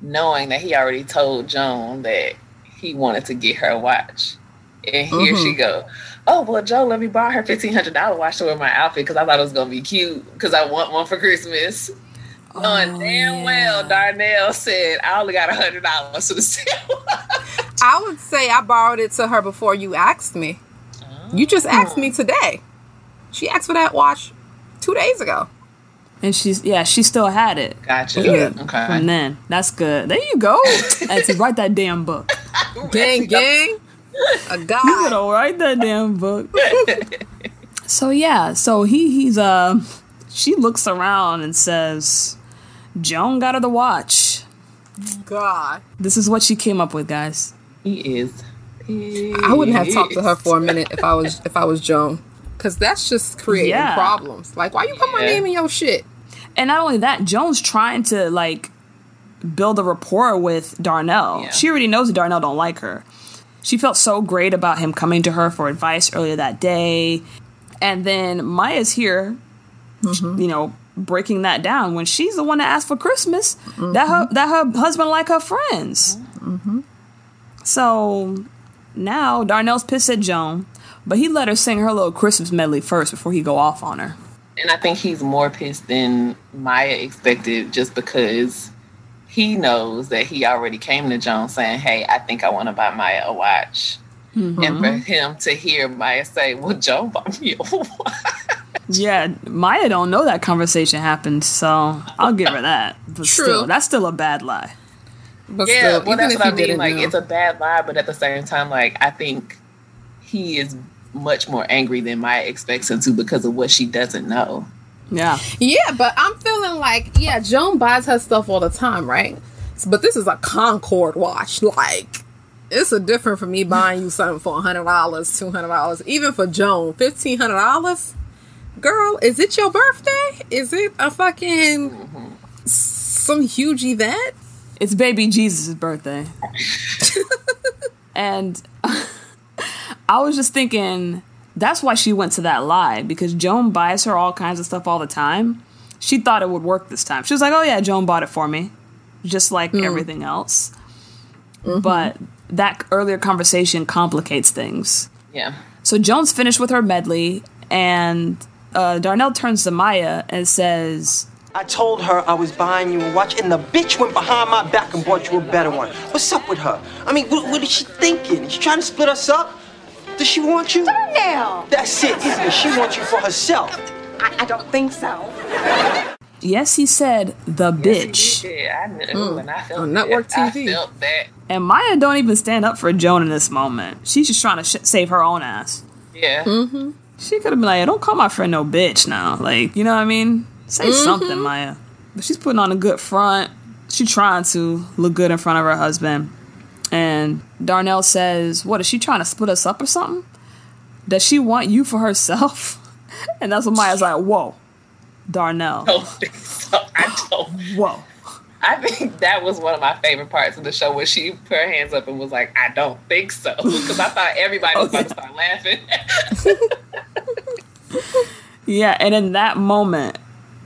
knowing that he already told Joan that he wanted to get her a watch? And here she mm-hmm. go. Oh well, Joe, let me borrow her fifteen hundred dollar watch to wear my outfit because I thought it was gonna be cute because I want one for Christmas. Oh, knowing damn well Darnell said I only got a hundred dollars for the sale. I would say I borrowed it to her before you asked me. You just asked me oh. today. She asked for that watch two days ago. And she's, yeah, she still had it gotcha. Yeah. Okay. from then. That's good. There you go. and to write that damn book. Gang, gang. A You god. gotta write that damn book. so yeah, so he he's uh she looks around and says, Joan got her the watch. God. This is what she came up with, guys. He is. I wouldn't have talked to her for a minute if I was if I was Joan. Cause that's just creating Yeah. problems. Like, why you put my Yeah. name in your shit? And not only that, Joan's trying to like build a rapport with Darnell. Yeah. She already knows that Darnell don't like her. She felt so great about him coming to her for advice earlier that day. And then Maya's here, mm-hmm. you know, breaking that down when she's the one that asked for Christmas. That her mm-hmm. that her husband like her friends. Mm-hmm. So now Darnell's pissed at Joan, but he let her sing her little Christmas medley first before he go off on her. And I think he's more pissed than Maya expected just because he knows that he already came to Joan saying, Hey, I think I want to buy Maya a watch. Mm-hmm. And for him to hear Maya say, Well, Joan bought me a watch. Yeah, Maya don't know that conversation happened, so I'll give her that. But True. still, that's still a bad lie. But Yeah, still, well, that's if what I mean. Like, know. it's a bad lie, but at the same time, like, I think he is much more angry than Maya expects him to because of what she doesn't know. Yeah, Yeah, but I'm feeling like, yeah, Joan buys her stuff all the time, right? But this is a Concord watch. Like, it's a different for me buying you something for $100, $200. Even for Joan, $1,500? Girl, is it your birthday? Is it a fucking some huge event? it's baby Jesus' birthday, and I was just thinking that's why she went to that lie because Joan buys her all kinds of stuff all the time. She thought it would work this time. She was like, "Oh yeah, Joan bought it for me," just like everything else. But that earlier conversation complicates things. Yeah. So Joan's finished with her medley, and uh, Darnell turns to Maya and says, I told her I was buying you a watch, and the bitch went behind my back and bought you a better one. What's up with her? I mean, what, what is she thinking? Is she trying to split us up? Does she want you? Darnell! That's it, isn't it? She wants you for herself. I, I don't think so. Yes, he said, the bitch. Yeah, I knew, and I hmm. felt On network that. TV. I felt that. And Maya don't even stand up for Joan in this moment. She's just trying to sh- save her own ass. Yeah. Mm-hmm. She could have been like, don't call my friend no bitch now. Like, you know what I mean? Say mm-hmm. something, Maya. But she's putting on a good front. She's trying to look good in front of her husband. And Darnell says, What is she trying to split us up or something? Does she want you for herself? And that's when Maya's like, Whoa, Darnell. Oh, I don't think so. I don't. Whoa. I think that was one of my favorite parts of the show where she put her hands up and was like, I don't think so. Because I thought everybody was about to start laughing. Yeah, and in that moment,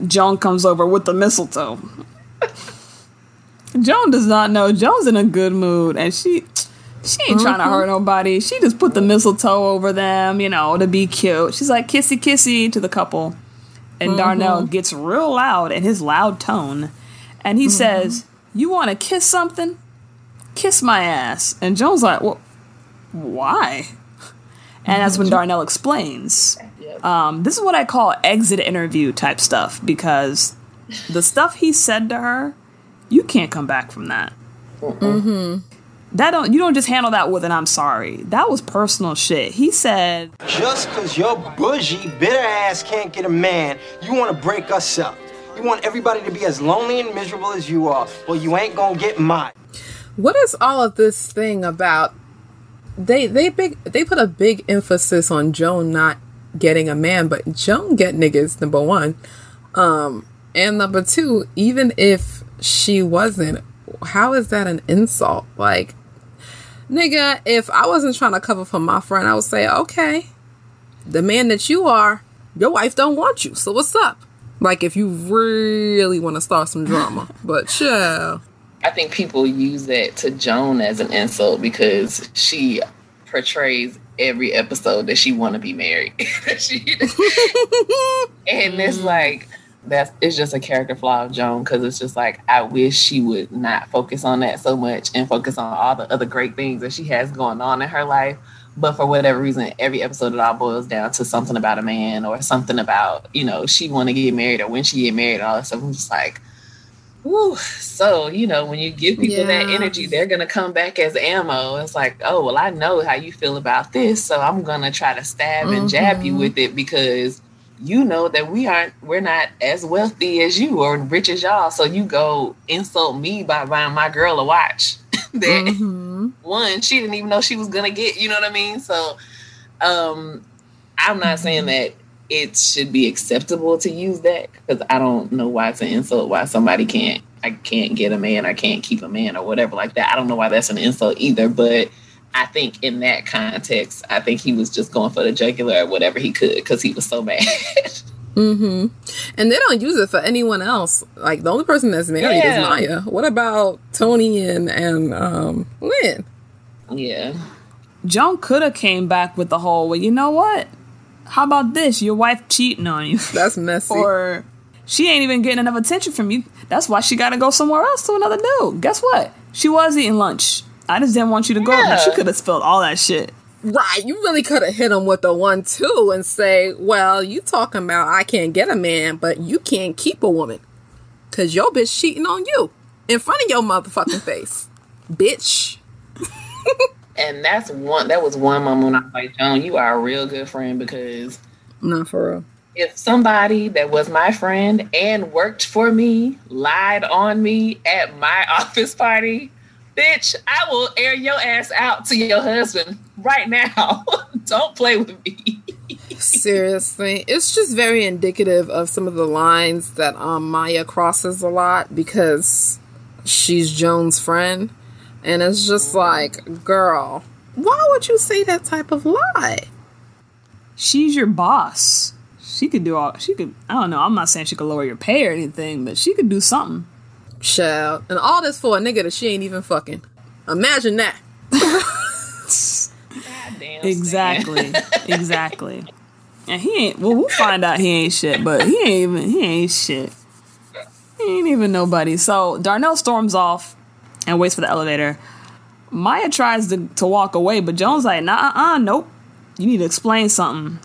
Joan comes over with the mistletoe. Joan does not know. Joan's in a good mood, and she she ain't trying to mm-hmm. hurt nobody. She just put the mistletoe over them, you know, to be cute. She's like kissy kissy to the couple, and mm-hmm. Darnell gets real loud in his loud tone, and he mm-hmm. says, "You want to kiss something? Kiss my ass." And Joan's like, "Well, why?" And that's when Darnell explains. Um, this is what I call exit interview type stuff because the stuff he said to her, you can't come back from that. That don't you don't just handle that with an I'm sorry. That was personal shit. He said, Just because your bougie, bitter ass can't get a man, you want to break us up. You want everybody to be as lonely and miserable as you are. Well, you ain't gonna get mine. What is all of this thing about they they big they put a big emphasis on Joan not getting a man, but Joan get niggas number one, um, and number two. Even if she wasn't, how is that an insult? Like, nigga, if I wasn't trying to cover for my friend, I would say, okay, the man that you are, your wife don't want you. So what's up? Like, if you really want to start some drama, but chill. I think people use that to Joan as an insult because she portrays every episode that she want to be married. She- and it's like that's it's just a character flaw of Joan because it's just like I wish she would not focus on that so much and focus on all the other great things that she has going on in her life. But for whatever reason, every episode it all boils down to something about a man or something about you know she want to get married or when she get married and all that stuff. I'm just like. Woo. So, you know, when you give people that energy, they're going to come back as ammo. It's like, oh, well, I know how you feel about this. So I'm going to try to stab and jab you mm-hmm. with it because you know that we aren't, we're not as wealthy as you or rich as y'all. So you go insult me by buying my girl a watch that one, she didn't even know she was to get, you know what I mean? So, um, I'm not saying that it should be acceptable to use that because I don't know why it's an insult. Why somebody can't, I can't get a man, I can't keep a man, or whatever like that. I don't know why that's an insult either. But I think in that context, I think he was just going for the jugular or whatever he could because he was so mad. And they don't use it for anyone else. Like the only person that's married Yeah. is Maya. What about Toni and and um Lynn? yeah, Joan could have came back with the whole, well, you know what? How about this? Your wife cheating on you. That's messy. or she ain't even getting enough attention from you. That's why she got to go somewhere else to another dude. Guess what? She was eating lunch. I just didn't want you to go. Yeah. She could have spilled all that shit. right, you really could have hit him with the one two and say, "Well, you talking about I can't get a man, but you can't keep a woman because your bitch cheating on you in front of your motherfucking face, bitch." and that's one. That was one moment when I was like, Joan, you are a real good friend because Not for real. if somebody that was my friend and worked for me lied on me at my office party, bitch, I will air your ass out to your husband right now. Don't play with me. Seriously, it's just very indicative of some of the lines that um, Maya crosses a lot because she's Joan's friend, and it's just like, girl, why would you say that type of lie? She's your boss. She could do all. She could. I don't know. I'm not saying she could lower your pay or anything, but she could do something. Child, and all this for a nigga that she ain't even fucking. Imagine that. Exactly. exactly. And he ain't. Well, we'll find out he ain't shit. But he ain't even. He ain't shit. He ain't even nobody. So Darnell storms off and waits for the elevator. Maya tries to, to walk away, but Joan's like, nah, uh, uh, nope. You need to explain something.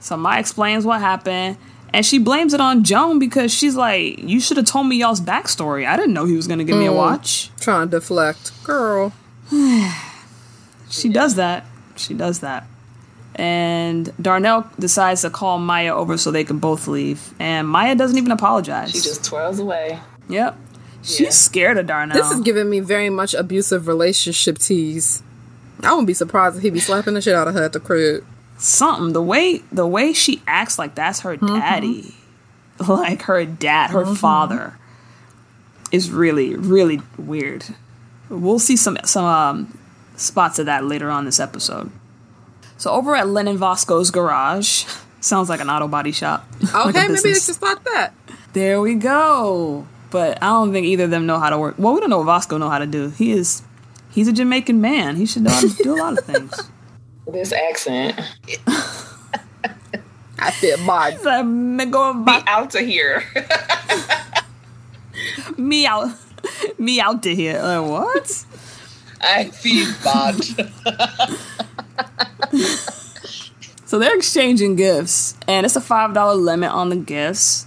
So Maya explains what happened, and she blames it on Joan because she's like, you should have told me y'all's backstory. I didn't know he was gonna give me a mm. watch. Trying to deflect, girl. She does that. She does that. And Darnell decides to call Maya over so they can both leave. And Maya doesn't even apologize. She just twirls away. Yep. She's Yeah. scared of Darnell. This is giving me very much abusive relationship tease. I wouldn't be surprised if he be slapping the shit out of her at the crib. Something. The way the way she acts like that's her daddy. Like her dad, her father. Is really, really weird. We'll see some some um, spots of that later on this episode. So over at Lynn and Vasco's garage. Sounds like an auto body shop. Like Okay, maybe it's just like that. There we go. But I don't think either of them know how to work. Well, we don't know what Vasco know how to do. He is he's a Jamaican man. He should know how to do a lot of things. This accent. I feel bad. So, me go Be back out to here. me out me out to here. Like, what? I feel bad. So they're exchanging gifts, and it's a five dollar limit on the gifts.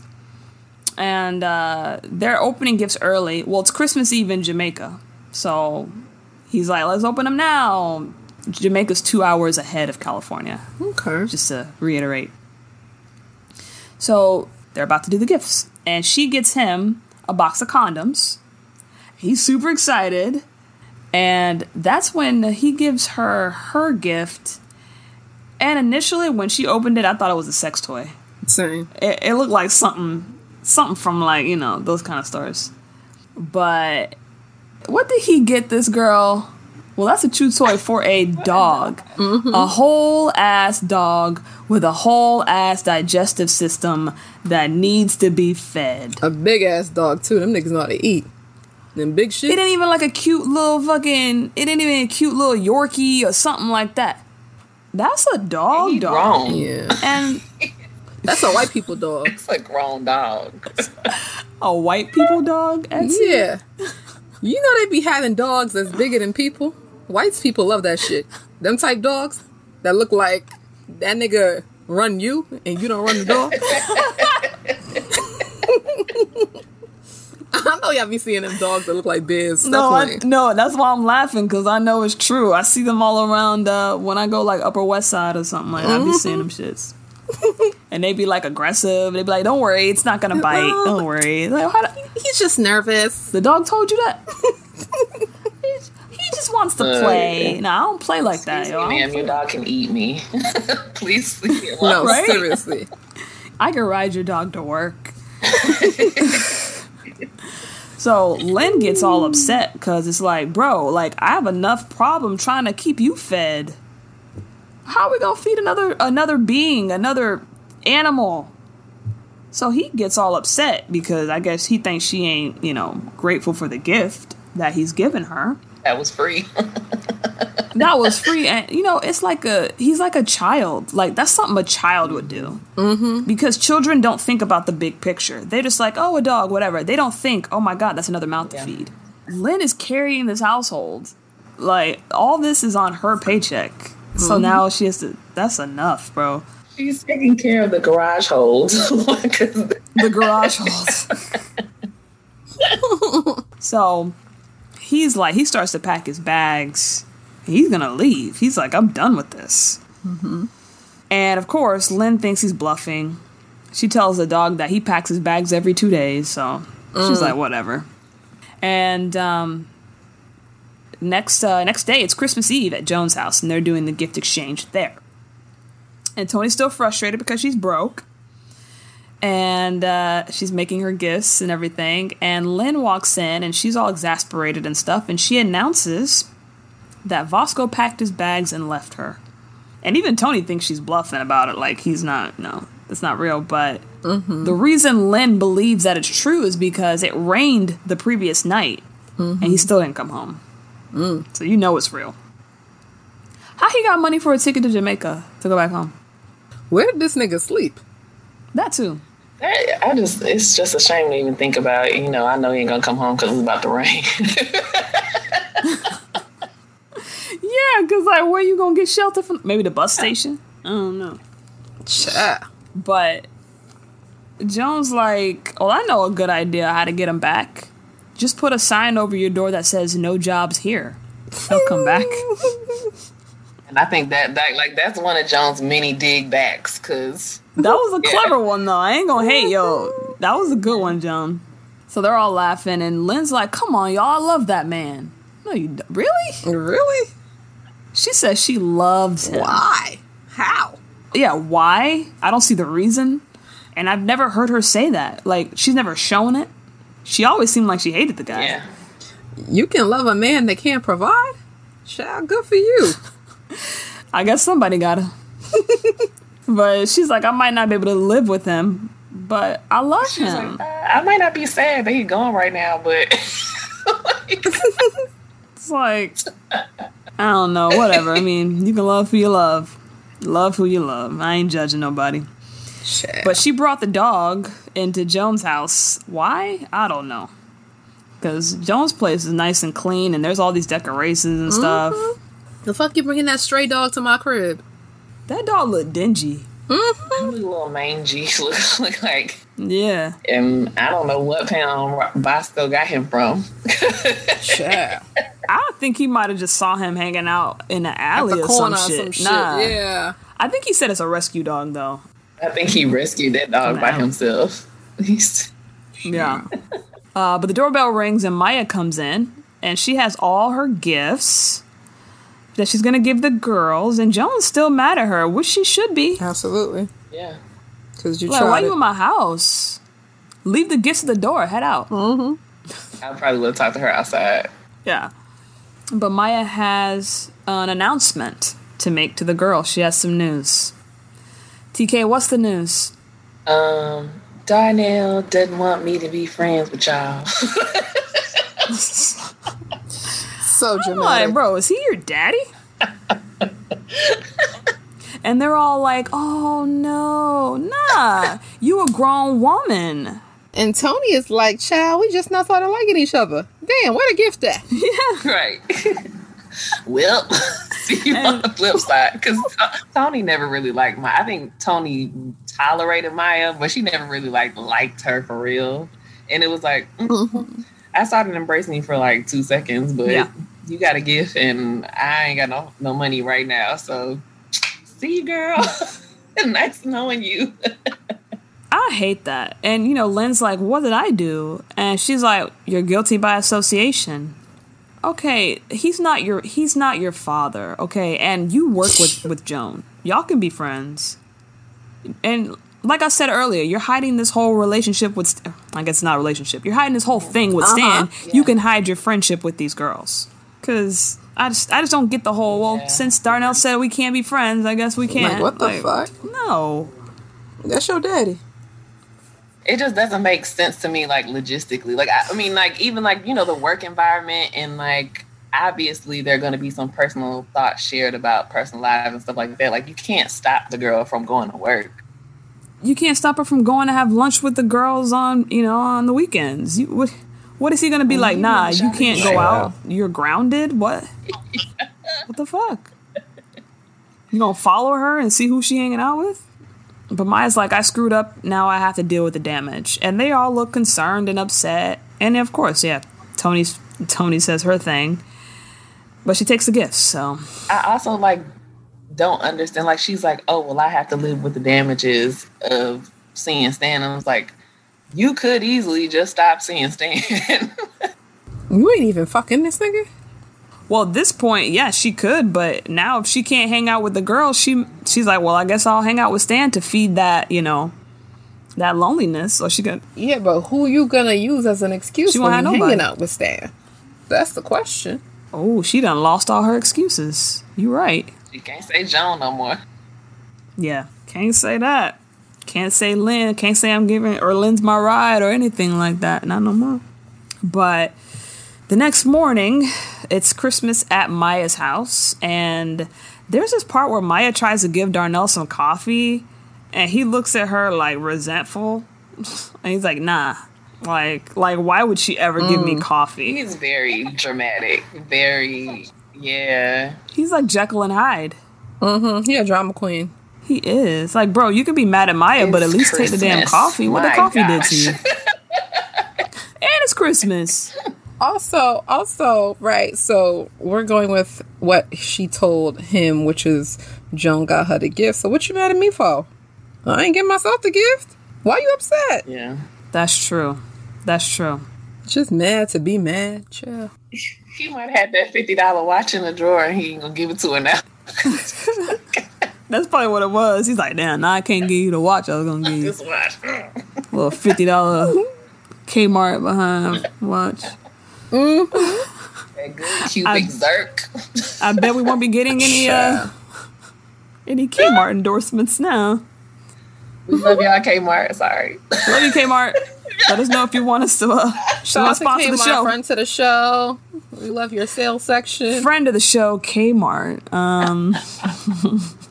And uh, they're opening gifts early. Well, it's Christmas Eve in Jamaica, so he's like, "Let's open them now." Jamaica's two hours ahead of California. Okay. just to reiterate. So they're about to do the gifts, and she gets him a box of condoms. He's super excited, And that's when he gives her her gift. And initially, when she opened it, I thought it was a sex toy. Same. It, it looked like something, something from like you know those kind of stores. But what did he get this girl? Well, that's a chew toy for a dog, mm-hmm. a whole ass dog with a whole ass digestive system that needs to be fed. A big ass dog too. Them niggas know how to eat. Them big shit. It ain't even like a cute little fucking. It ain't even a cute little Yorkie or something like that. That's a dog He dog. grown. yeah. And That's a white people dog. It's a grown dog. a white people dog. Etsy? Yeah. You know they be having dogs that's bigger than people. Whites people love that shit. Them type dogs that look like that nigga run you and you don't run the dog. I know y'all be seeing them dogs that look like bears. No, I, no, that's why I'm laughing because I know it's true. I see them all around uh, when I go like Upper West Side or something like. that. I be seeing them shits, and they be like aggressive. They be like, "Don't worry, it's not gonna bite. Don't worry." Like, do- He's just nervous. the dog told you that. He's- he just wants to Uh, play. yeah. No, I don't play like that, Excuse yo. I, me, don't ma'am, your dog can eat me. Please leave me No. Right? seriously. I can ride your dog to work. so Lynn gets all upset because it's like, bro, like I have enough problem trying to keep you fed. How are we gonna feed another another being, another animal? So he gets all upset because I guess he thinks she ain't, you know, grateful for the gift that he's given her. That was free. That was free, and you know, it's like a he's like a child. Like that's something a child would do. Mm-hmm. Because children don't think about the big picture. They're just like, oh, a dog, whatever. They don't think, oh my god, that's another mouth to feed. Lynn is carrying this household. Like all this is on her paycheck. So now she has to. That's enough, bro. She's taking care of the garage holes. 'Cause the garage holes. so he's like, he starts to pack his bags. He's gonna leave. He's like, I'm done with this. And of course, Lynn thinks he's bluffing. She tells the dog that he packs his bags every two days. So she's like, whatever. And um, next uh, next day, it's Christmas Eve at Joan's house, and they're doing the gift exchange there. And Toni's still frustrated because she's broke and uh, she's making her gifts and everything. And Lynn walks in and she's all exasperated and stuff, and she announces that Vasco packed his bags and left her. And even Toni thinks she's bluffing about it, like he's not, no, it's not real. But mm-hmm. the reason Lynn believes that it's true is because it rained the previous night mm-hmm. and he still didn't come home. Mm. So you know it's real. How he got money for a ticket to Jamaica to go back home? Where did this nigga sleep? That too. I I just, it's just a shame to even think about. You know, I know he ain't gonna come home because it's about to rain. Yeah, because like, where you gonna get shelter from? Maybe the bus station. I don't know. Cha. But Joan's like, oh, I know a good idea how to get him back. Just put a sign over your door that says "No jobs here." He'll come back. and I think that, that, like, that's one of Joan's many dig backs because That was a clever one though. I ain't gonna hate yo. That was a good one, John. So they're all laughing, and Lynn's like, "Come on, y'all, I love that man." No, you d- really? Really? She says she loves him. Why? How? yeah, why? I don't see the reason. And I've never heard her say that. Like, she's never shown it. She always seemed like she hated the guy. yeah. You can love a man that can't provide? Child, good for you. I guess somebody gotta. but she's like, I might not be able to live with him, but I love him. Uh, I might not be sad that he's gone right now, but It's like, I don't know, whatever. I mean, you can love who you love. Love who you love. I ain't judging nobody. But she brought the dog into Joan's house. Why? I don't know. Because Joan's place is nice and clean, and there's all these decorations and stuff. The fuck you bringing that stray dog to my crib? That dog looked dingy. a little mangy look, look like. Yeah. And I don't know what pound Bosco got him from. Child. I think he might have just saw him hanging out in the alley the or some or shit. some shit. Nah. Yeah. I think he said it's a rescue dog though. I think he rescued that dog by Wow. himself. He's Yeah. uh, but the doorbell rings and Maya comes in and she has all her gifts that she's gonna give the girls, and Joan's still mad at her, which she should be. Absolutely. Yeah. Because you Like, why tried you in my house? Leave the gifts at the door. Head out. I probably would have talked to her outside. Yeah. But Maya has an announcement to make to the girl. She has some news. TK, what's the news? Um, Darnell doesn't want me to be friends with y'all. so I'm dramatic. like, bro, is he your daddy? and they're all like, oh no, nah, you a grown woman. And Toni is like, child, we just not started liking each other. Damn, what a gift that." Yeah, right. well, see you on the flip side. Because Toni never really liked Maya. I think Toni tolerated Maya, but she never really like liked her for real. And it was like, mm, I started embracing you for like two seconds, but Yeah. You got a gift and I ain't got no, no money right now. So see you, girl. nice knowing you. I hate that. And you know, Lynn's like, "What did I do?" And she's like, "You're guilty by association." Okay, he's not your he's not your father, okay? And you work with with Joan. Y'all can be friends. And like I said earlier, you're hiding this whole relationship with St- I guess not a relationship. You're hiding this whole thing with uh-huh. Stan. You can hide your friendship with these girls. Cuz I just I just don't get the whole, well, Yeah. since Darnell said we can't be friends, I guess we can't. Like, what the Like, fuck? No. That's your daddy. it just doesn't make sense to me like logistically like I, I mean like even like you know the work environment and like obviously there are going to be some personal thoughts shared about personal lives and stuff like that like you can't stop the girl from going to work you can't stop her from going to have lunch with the girls on you know on the weekends. You what? What is he gonna be like? Nah, you can't go out. You're grounded. What? What the fuck? You gonna follow her and see who she hanging out with? But Maya's like, I screwed up. Now I have to deal with the damage, and they all look concerned and upset. And of course, yeah, Toni's Toni says her thing, but she takes the gifts. So i also like don't understand like she's like oh well i have to live with the damages of seeing stan i was like you could easily just stop seeing stan You ain't even fucking this nigga. Well, at this point, yeah, she could, but now if she can't hang out with the girls, she she's like, well, I guess I'll hang out with Stan to feed that, you know, that loneliness. So she can. Yeah, but who you gonna use as an excuse She when you hanging nobody. out with Stan? That's the question. Oh, she done lost all her excuses. You right. she can't say joan no more Yeah, can't say that. Can't say Lynn. Can't say I'm giving or Lynn's my ride or anything like that. Not no more. But the next morning, it's Christmas at Maya's house, and there's this part where Maya tries to give Darnell some coffee, and he looks at her like resentful, and he's like, "Nah." Like, like, why would she ever give me coffee? he's very dramatic very yeah He's like Jekyll and Hyde. Mm-hmm. He a drama queen. He is like, bro. You can be mad at Maya, but at It's least take the damn coffee. What the coffee gosh. did to you? and it's Christmas. Also, also, right. So we're going with what she told him, which is Joan got her the gift. So what you mad at me for? I ain't give myself the gift. Why you upset? yeah That's true. That's true. Just mad to be mad. Chill. he might have had that $50 watch in the drawer and he ain't gonna give it to her now That's probably what it was. He's like, damn, now I can't give you the watch. I was gonna give you this watch a little fifty dollar Kmart behind watch. that good cubic I- zerk I bet we won't be getting any uh any Kmart endorsements now. we love y'all kmart sorry Love you, Kmart. Let us know if you want us to uh, Shout out to sponsor the Kmart, show. friend to the show. We love your sales section. Friend of the show, Kmart. Um,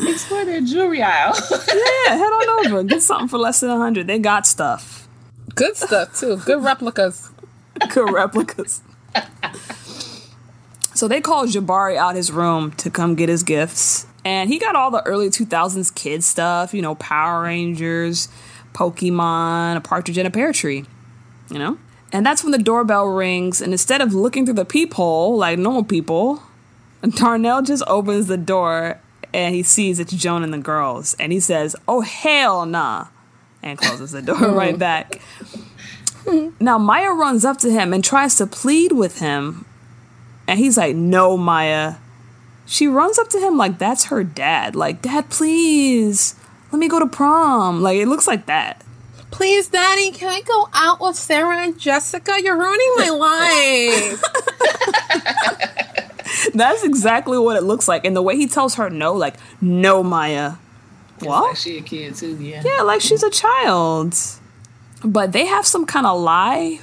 explore their jewelry aisle yeah, head on over. Get something for less than a hundred. They got stuff. Good stuff too. Good replicas. Good replicas. So they called Jabari out his room to come get his gifts. And he got all the early 2000s kid stuff, you know, Power Rangers, Pokemon, a partridge in a pear tree, you know? And that's when the doorbell rings, and instead of looking through the peephole like normal people, Darnell just opens the door and he sees it's Joan and the girls. And he says, Oh, hell nah. And closes the door right back. now Maya runs up to him and tries to plead with him, and he's like, "No, Maya." She runs up to him like that's her dad. Like, Dad, please let me go to prom. Like, it looks like that. Please, Daddy, can I go out with Sarah and Jessica? You're ruining my life. That's exactly what it looks like. And the way he tells her no, like, no, Maya. Well, like she a kid too, yeah. yeah, like she's a child. But they have some kind of lie.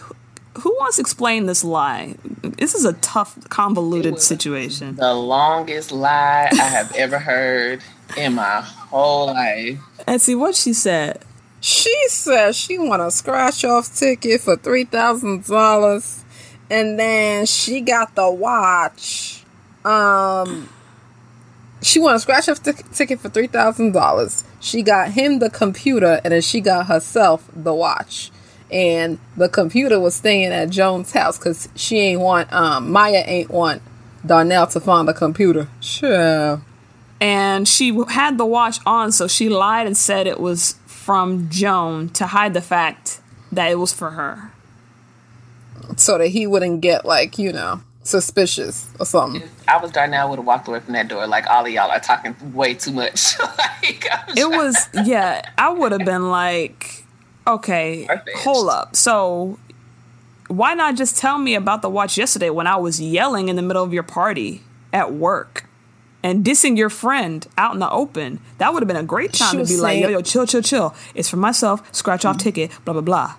Who wants to explain this lie? This is a tough, convoluted situation. The longest lie I have ever heard in my whole life. And see what she said. She says she want a scratch off ticket for three thousand dollars, and then she got the watch. Um, she won a scratch off t- ticket for three thousand dollars. She got him the computer, and then she got herself the watch. And the computer was staying at Joan's house because she ain't want um Maya ain't want Darnell to find the computer. Sure. And she had the watch on, so she lied and said it was from Joan to hide the fact that it was for her. So that he wouldn't get like you know suspicious or something. If I was Darnell, would have walked away from that door. Like all of y'all are talking way too much. like, It was, yeah, I would have been like, okay, Perfect. hold up. So, why not just tell me about the watch yesterday when I was yelling in the middle of your party at work and dissing your friend out in the open? That would have been a great time She to was be like, yo, yo, chill, chill, chill. It's for myself, scratch off mm-hmm. ticket, blah, blah, blah.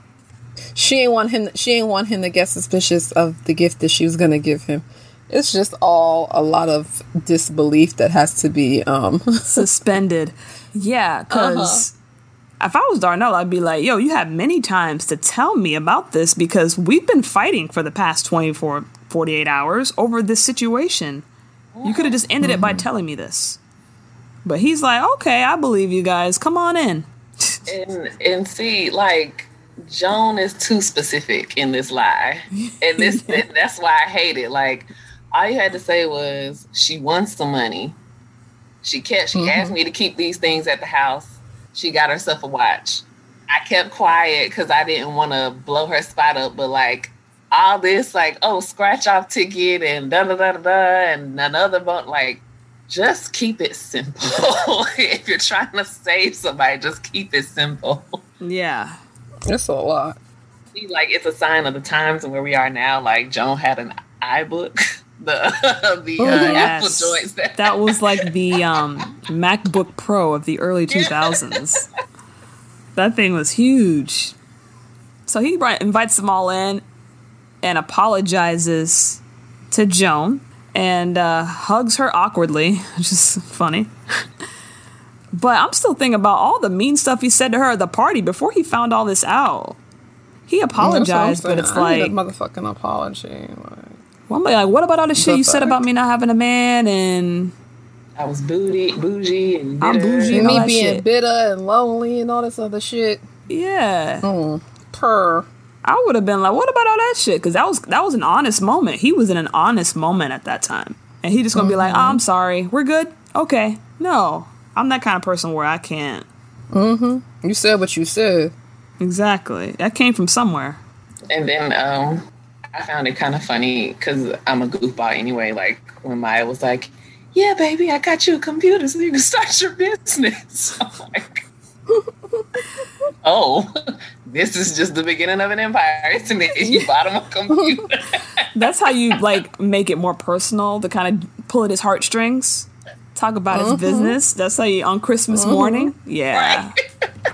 She ain't want him. She ain't want him to get suspicious of the gift that she was gonna give him. It's just all a lot of disbelief that has to be. um Suspended. Yeah, because. If I was Darnell, I'd be like, yo, you had many times to tell me about this because we've been fighting for the past 24, 48 hours over this situation. You could have just ended it by telling me this. But he's like, okay, I believe you guys. Come on in. and and see like Joan is too specific in this lie, and this that's why I hate it. Like all you had to say was she wants some money. She kept. She asked mm-hmm. me to keep these things at the house. She got herself a watch. I kept quiet because I didn't want to blow her spot up. But like all this, like oh scratch off ticket and da da da da da and another but like just keep it simple. if you're trying to save somebody, just keep it simple. Yeah. It's a lot. Like it's a sign of the times and where we are now. Like Joan had an iBook, the the uh, Apple Yes. joints that, That was like the um, MacBook Pro of the early 2000s. that thing was huge. So he bri- invites them all in and apologizes to Joan and uh, hugs her awkwardly, which is funny. But I'm still thinking about all the mean stuff he said to her at the party before he found all this out. He apologized, but it's I need like, a motherfucking apology. Like, well, I'm like, what about all the shit The you said about me not having a man and I was booty, bougie, and I'm bougie. and me being shit. bitter and lonely and all this other shit. Yeah. Mm. Purr. I would have been like, what about all that shit? Because that was that was an honest moment. He was in an honest moment at that time, and he just gonna be like, oh, I'm sorry, we're good, okay. No, I'm that kind of person where I can't. You said what you said. Exactly. That came from somewhere. And then um, I found it kind of funny because I'm a goofball anyway. Like when Maya was like, "Yeah, baby, I got you a computer so you can start your business." I'm like, "Oh, this is just the beginning of an empire, isn't it? You bought him a computer." That's how you like make it more personal to kind of pull at his heartstrings. Talk about his business. That's how you on Christmas morning. Yeah.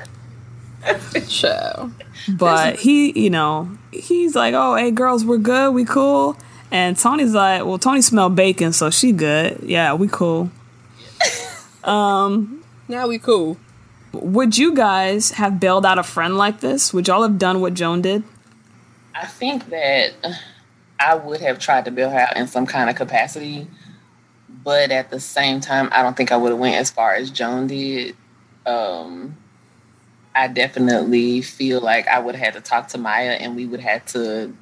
Child. But he, you know, he's like, "Oh, hey, girls, we're good, we cool." And Toni's like, "Well, Toni smelled bacon, so she good. Yeah, we cool." Um, now we cool. Would you guys have bailed out a friend like this? Would y'all have done what Joan did? I think that I would have tried to bail her out in some kind of capacity, but at the same time, I don't think I would have went as far as Joan did. Um, I definitely feel like I would have had to talk to Maya, and we would have to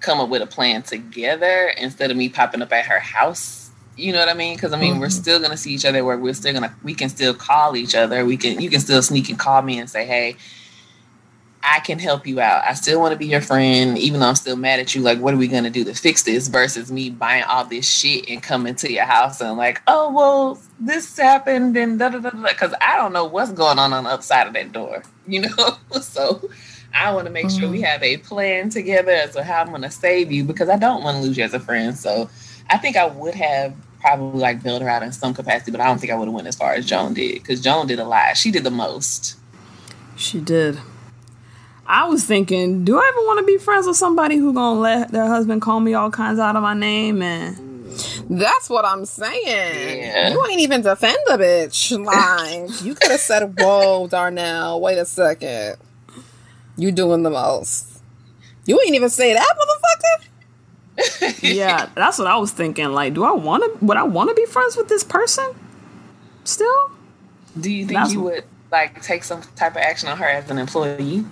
come up with a plan together instead of me popping up at her house. You know what I mean? Because I mean, we're still gonna see each other. Where we're still gonna, we can still call each other. We can, you can still sneak and call me and say, "Hey, I can help you out. I still want to be your friend, even though I'm still mad at you. Like, what are we gonna do to fix this? Versus me buying all this shit and coming to your house and like, oh well, this happened and da da da da. Because I don't know what's going on on the upside of that door, you know. so I want to make sure we mm-hmm. have a plan together as to how I'm gonna save you because I don't want to lose you as a friend. So I think I would have probably like bailed her out in some capacity, but I don't think I would have went as far as Joan did because Joan did a lot. She did the most. She did. I was thinking, do I ever want to be friends with somebody who gonna let their husband call me all kinds out of my name and That's what I'm saying. Yeah. You ain't even defend the bitch. Like you could have said, "Whoa, Darnell, wait a second. You doing the most. You ain't even say that, motherfucker." yeah, that's what I was thinking. Like, do I want to? Would I want to be friends with this person? Still? Do you think That's- you would like take some type of action on her as an employee,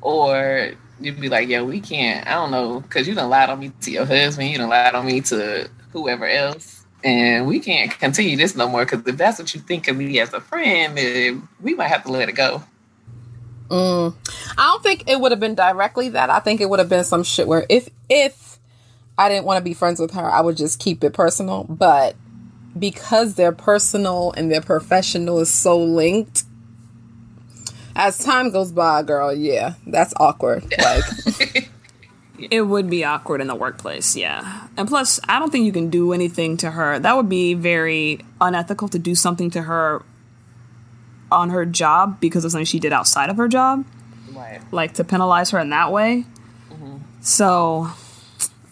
or you'd be like, "Yeah, we can't." I don't know, because you done lied on me to your husband, you done lied on me to whoever else, and we can't continue this no more. Because if that's what you think of me as a friend, then we might have to let it go. Mm. I don't think it would have been directly that. I think it would have been some shit where if if I didn't want to be friends with her, I would just keep it personal. But because their personal and their professional is so linked, as time goes by, girl, yeah, that's awkward. Like, It would be awkward in the workplace, yeah. And plus, I don't think you can do anything to her. That would be very unethical to do something to her on her job because of something she did outside of her job, Right. like to penalize her in that way. Mm-hmm. So,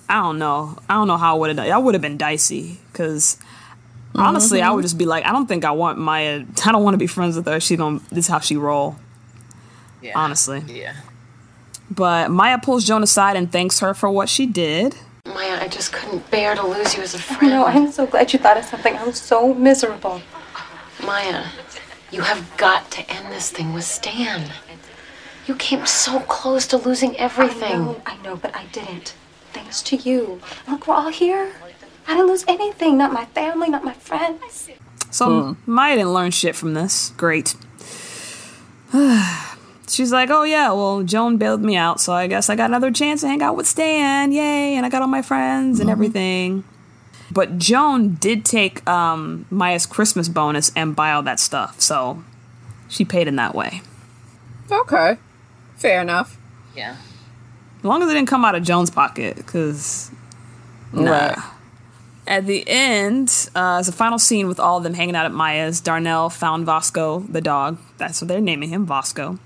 I don't know. I don't know how I would have done. That would have been dicey because honestly, I would mm-hmm. just be like, I don't think I want Maya. I don't want to be friends with her. She don't. This is how she roll. Yeah. Honestly. Yeah. But Maya pulls Joan aside and thanks her for what she did. Maya, I just couldn't bear to lose you as a friend. No, I'm so glad you thought of something. I was so miserable. Maya, you have got to end this thing with Stan. You came so close to losing everything. I everything. know, I know, but I didn't. Thanks to you. Look, we're all here. I didn't lose anything. Not my family, not my friends. So hmm. Maya didn't learn shit from this. Great. She's like, oh yeah, well Joan bailed me out, so I guess I got another chance to hang out with Stan. Yay! And I got all my friends and everything. But Joan did take um, Maya's Christmas bonus and buy all that stuff, so she paid in that way. okay, fair enough. Yeah. As long as it didn't come out of Joan's pocket, because nah. Right. At the end, uh, as a final scene with all of them hanging out at Maya's, Darnell found Vasco, the dog. That's what they're naming him, Vasco,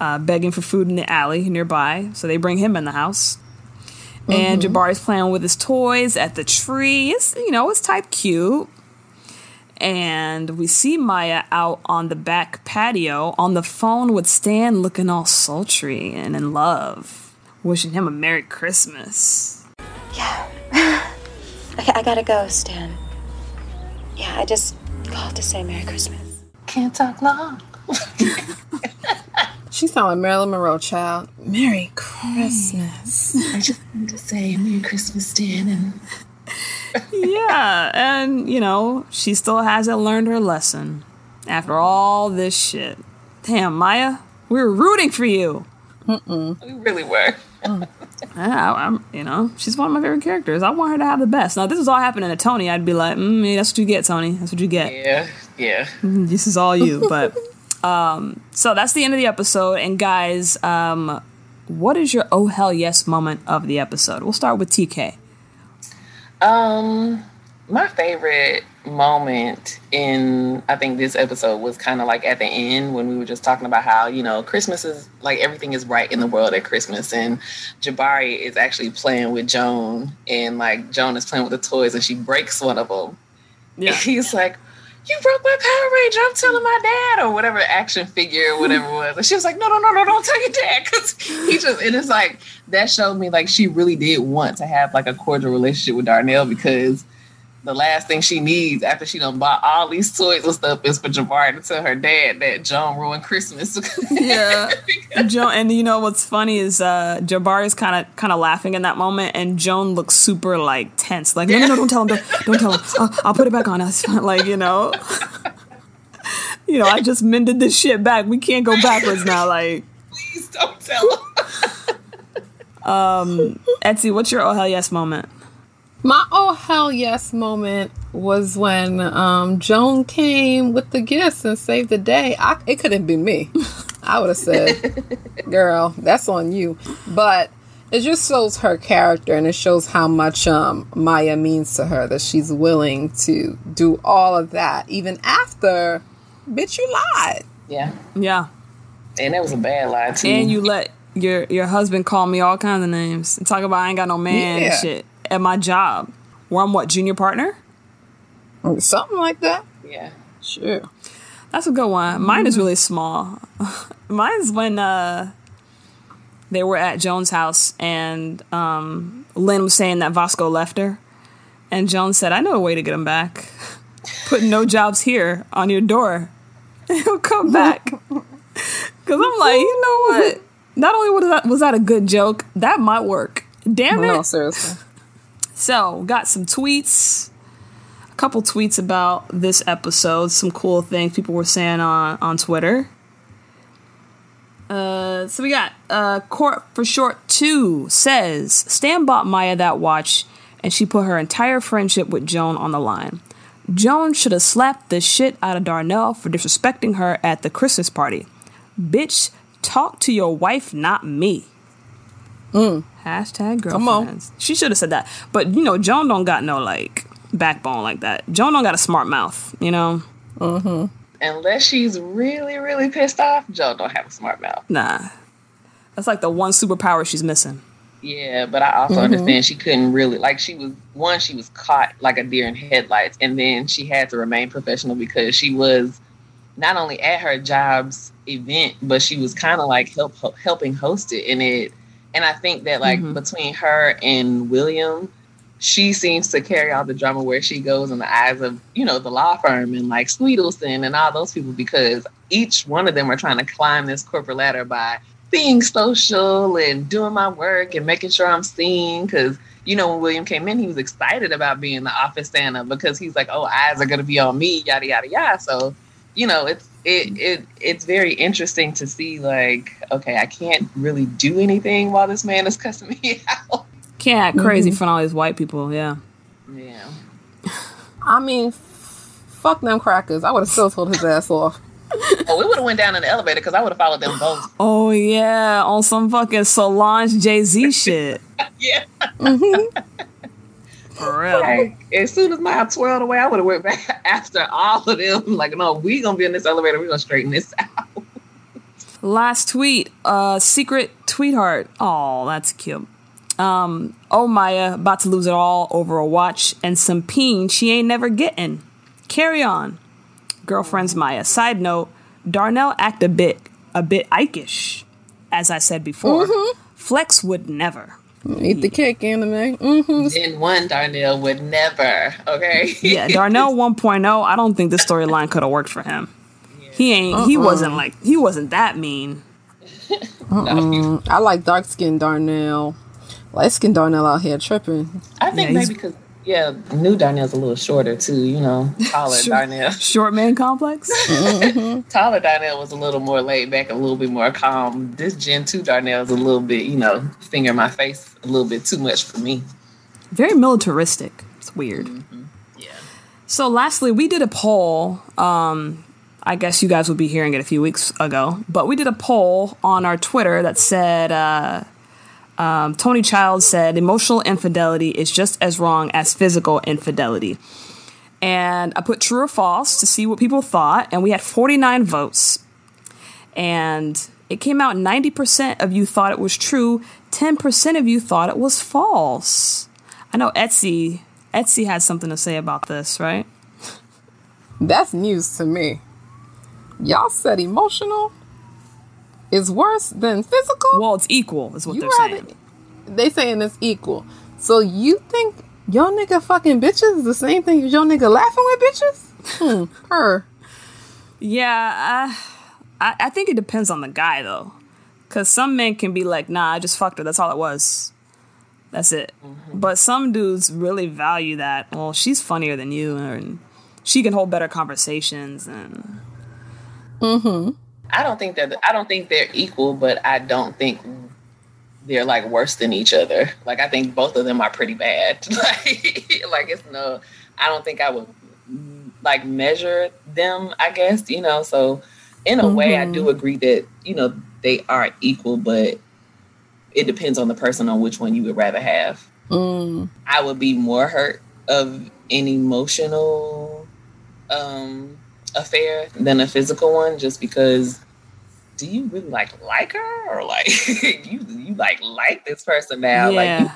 uh, begging for food in the alley nearby. So they bring him in the house. And Jabari's playing with his toys at the tree. It's, you know, it's type cute. And we see Maya out on the back patio on the phone with Stan looking all sultry and in love, wishing him a Merry Christmas. Yeah. okay, I gotta go, Stan. Yeah, I just called to say Merry Christmas. Can't talk long. She sounded like Marilyn Monroe, child. Merry Christmas. I just want to say Merry Christmas, Dan. and yeah, and you know, she still hasn't learned her lesson after all this shit. Damn, Maya, we were rooting for you. we really were. Yeah, I, am you know, she's one of my favorite characters. I want her to have the best. Now, if this is all happening to Toni, I'd be like, mm, that's what you get, Toni. That's what you get. Yeah, yeah. This is all you. But um, so that's the end of the episode. And guys, um, what is your oh hell yes moment of the episode? We'll start with TK. Um, my favorite moment in I think this episode was kind of like at the end when we were just talking about how you know Christmas is like everything is right in the world at Christmas, and Jabari is actually playing with Joan, and like Joan is playing with the toys, and she breaks one of them. Yeah. He's like. You broke my Power Ranger. I'm telling my dad, or whatever action figure, or whatever it was. And she was like, "No, no, no, no, don't tell your dad," because he just. And it's like that showed me like she really did want to have like a cordial relationship with Darnell because the last thing she needs after she done bought all these toys and stuff is for Jabari to tell her dad that Joan ruined Christmas. Yeah. Joan and you know what's funny is uh Jabari's kind of kind of laughing in that moment and Joan looks super like tense like no no no don't tell him don't, don't tell him I'll, I'll put it back on us like you know you know I just mended this shit back we can't go backwards now like Please don't tell her. Etsy, what's your oh hell yes moment? My oh hell yes moment was when um, Joan came with the gifts and saved the day. I, it couldn't be me. I would have said, "Girl, that's on you." But it just shows her character and it shows how much um, Maya means to her that she's willing to do all of that even after, bitch, you lied. Yeah. Yeah. And that was a bad lie too. And you let your your husband call me all kinds of names and talk about I ain't got no man and shit at my job. Where I'm what, junior partner? Something like that. Yeah. Sure. That's a good one. Mine is really small. Mine's when uh, they were at Joan's house and um, Lynn was saying that Vasco left her. And Joan said, I know a way to get him back. Put no jobs here on your door. He'll come back. Because I'm like, you know what? Not only was that, was that a good joke, that might work. Damn it. No, seriously. So, got some tweets, a couple tweets about this episode, some cool things people were saying on, on Twitter. Uh, so we got uh, Court for Short 2 says Stan bought Maya that watch and she put her entire friendship with Joan on the line. Joan should have slapped the shit out of Darnell for disrespecting her at the Christmas party. Bitch, talk to your wife, not me. Hashtag Come on. girlfriends. She should have said that. But you know, Joan don't got no like backbone like that. Joan don't got a smart mouth, you know? Mm-hmm. Unless she's really, really pissed off, Joan don't have a smart mouth. Nah. That's like the one superpower she's missing. Yeah, but I also mm-hmm. understand she couldn't really like she was one, she was caught like a deer in headlights, and then she had to remain professional because she was not only at her job's event, but she was kind of like help helping host it. And it and I think that like mm-hmm. between her and William, she seems to carry all the drama where she goes in the eyes of, you know, the law firm and like Sweetelston and all those people because each one of them are trying to climb this corporate ladder by being social and doing my work and making sure I'm seen. Because, you know, when William came in, he was excited about being the office up because he's like, oh, eyes are going to be on me, yada, yada, yada. So, you know, it's, it, it it's very interesting to see like okay i can't really do anything while this man is cussing me out Can't act crazy mm-hmm. in front of all these white people, yeah. yeah I mean, fuck them crackers. I would have still told his ass off. oh we would have went down in the elevator because i would have followed them both Oh yeah, on some fucking Solange Jay Z shit. yeah mm-hmm. For real. like, as soon as my twirled away i would have went back after all of them like no we gonna be in this elevator we gonna straighten this out Last tweet, uh, secret tweetheart. Oh, that's cute. Um, oh Maya, about to lose it all over a watch and some peen she ain't never getting. Carry on. Girlfriend's Maya. Side note, Darnell act a bit a bit Ike-ish. As I said before. Flex would never. Eat the cake, Anna Mae. Mm-hmm. then one darnell would never okay Yeah, Darnell 1.0, I don't think this storyline could have worked for him. He ain't he wasn't like he wasn't that mean. I like dark skinned Darnell. Light skinned Darnell out here tripping. i think Yeah, maybe because yeah new darnell's a little shorter too you know taller Sure. darnell Short man complex? Tyler Darnell was a little more laid back, a little bit more calm. This Gen 2 Darnell is a little bit, you know, finger in my face a little bit too much for me. Very militaristic. It's weird. Yeah. So lastly, we did a poll. Um, I guess you guys would be hearing it a few weeks ago, but we did a poll on our Twitter that said uh, um, Toni Child said emotional infidelity is just as wrong as physical infidelity. And I put true or false to see what people thought, and we had 49 votes. And it came out 90% of you thought it was true, 10% of you thought it was false. I know Etsy Etsy has something to say about this, right? That's news to me. Y'all said emotional is worse than physical? Well, it's equal, is what You they're rather- saying. They saying it's equal. So you think your nigga fucking bitches is the same thing as your nigga laughing with bitches? Hmm. Her. Yeah, I, I, I think it depends on the guy though, because some men can be like, "Nah, I just fucked her. That's all it was. That's it." But some dudes really value that. Well, she's funnier than you, and she can hold better conversations. And I don't think that I don't think they're equal, but I don't think they're like worse than each other. Like I think both of them are pretty bad. like like it's no I don't think I would like measure them, I guess, you know. So in a mm-hmm. way I do agree that, you know, they are equal, but it depends on the person on which one you would rather have. Mm. I would be more hurt of an emotional um affair than a physical one just because do you really like like her or like you you like like this person now yeah. like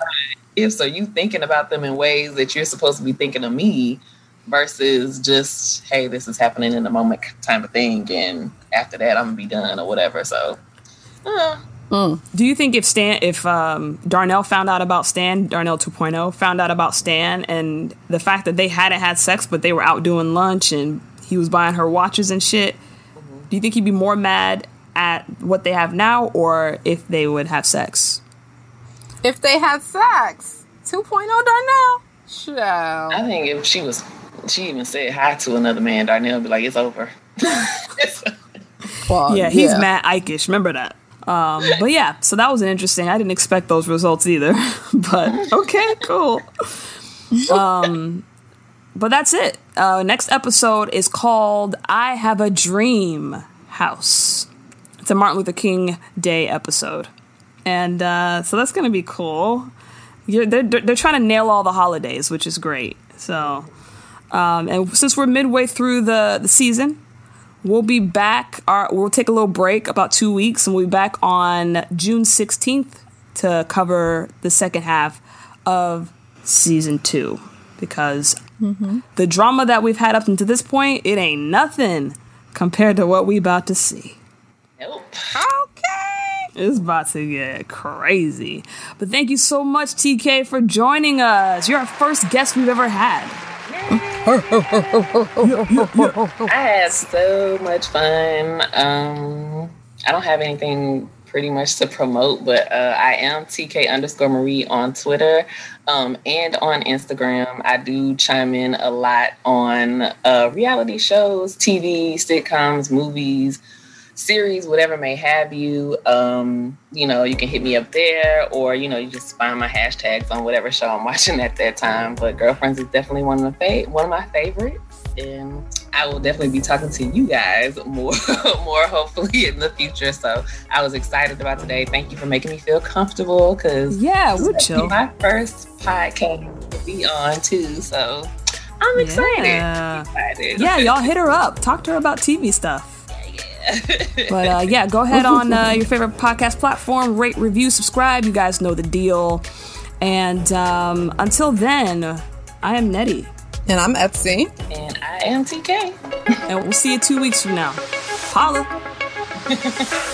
if so you thinking about them in ways that you're supposed to be thinking of me versus just hey this is happening in the moment type of thing and after that i'm gonna be done or whatever so uh. mm. do you think if stan if um, darnell found out about stan darnell 2.0 found out about stan and the fact that they hadn't had sex but they were out doing lunch and he was buying her watches and shit mm-hmm. do you think he'd be more mad at what they have now or if they would have sex if they had sex 2.0 darnell Sure. I think if she was she even said hi to another man. Darnell be like, it's over. well, yeah, he's yeah. Matt Ikeish. Remember that. Um, but yeah, so that was an interesting. I didn't expect those results either. but okay, cool. Um, but that's it. Uh, next episode is called "I Have a Dream House." It's a Martin Luther King Day episode, and uh, so that's gonna be cool. They're, they're, they're trying to nail all the holidays, which is great. So um, and since we're midway through the, the season, we'll be back. Our, we'll take a little break, about two weeks, and we'll be back on June 16th to cover the second half of season two. Because mm-hmm. the drama that we've had up until this point, it ain't nothing compared to what we about to see. Nope. Okay. It's about to get crazy. But thank you so much, TK, for joining us. You're our first guest we've ever had. I had so much fun. Um, I don't have anything pretty much to promote, but uh, I am TK underscore Marie on Twitter um, and on Instagram. I do chime in a lot on uh, reality shows, TV, sitcoms, movies series, whatever may have you, um, you know, you can hit me up there or, you know, you just find my hashtags on whatever show I'm watching at that time. But Girlfriends is definitely one of the fa- one of my favorites. And I will definitely be talking to you guys more, more hopefully in the future. So I was excited about today. Thank you for making me feel comfortable because yeah, we're chill. My first podcast to be on too, so I'm excited. Yeah. excited. yeah, y'all hit her up. Talk to her about TV stuff but uh, yeah, go ahead on uh, your favorite podcast platform, rate, review, subscribe. You guys know the deal. And um, until then, I am Nettie. And I'm Etsy. And I am TK. and we'll see you two weeks from now. Holla.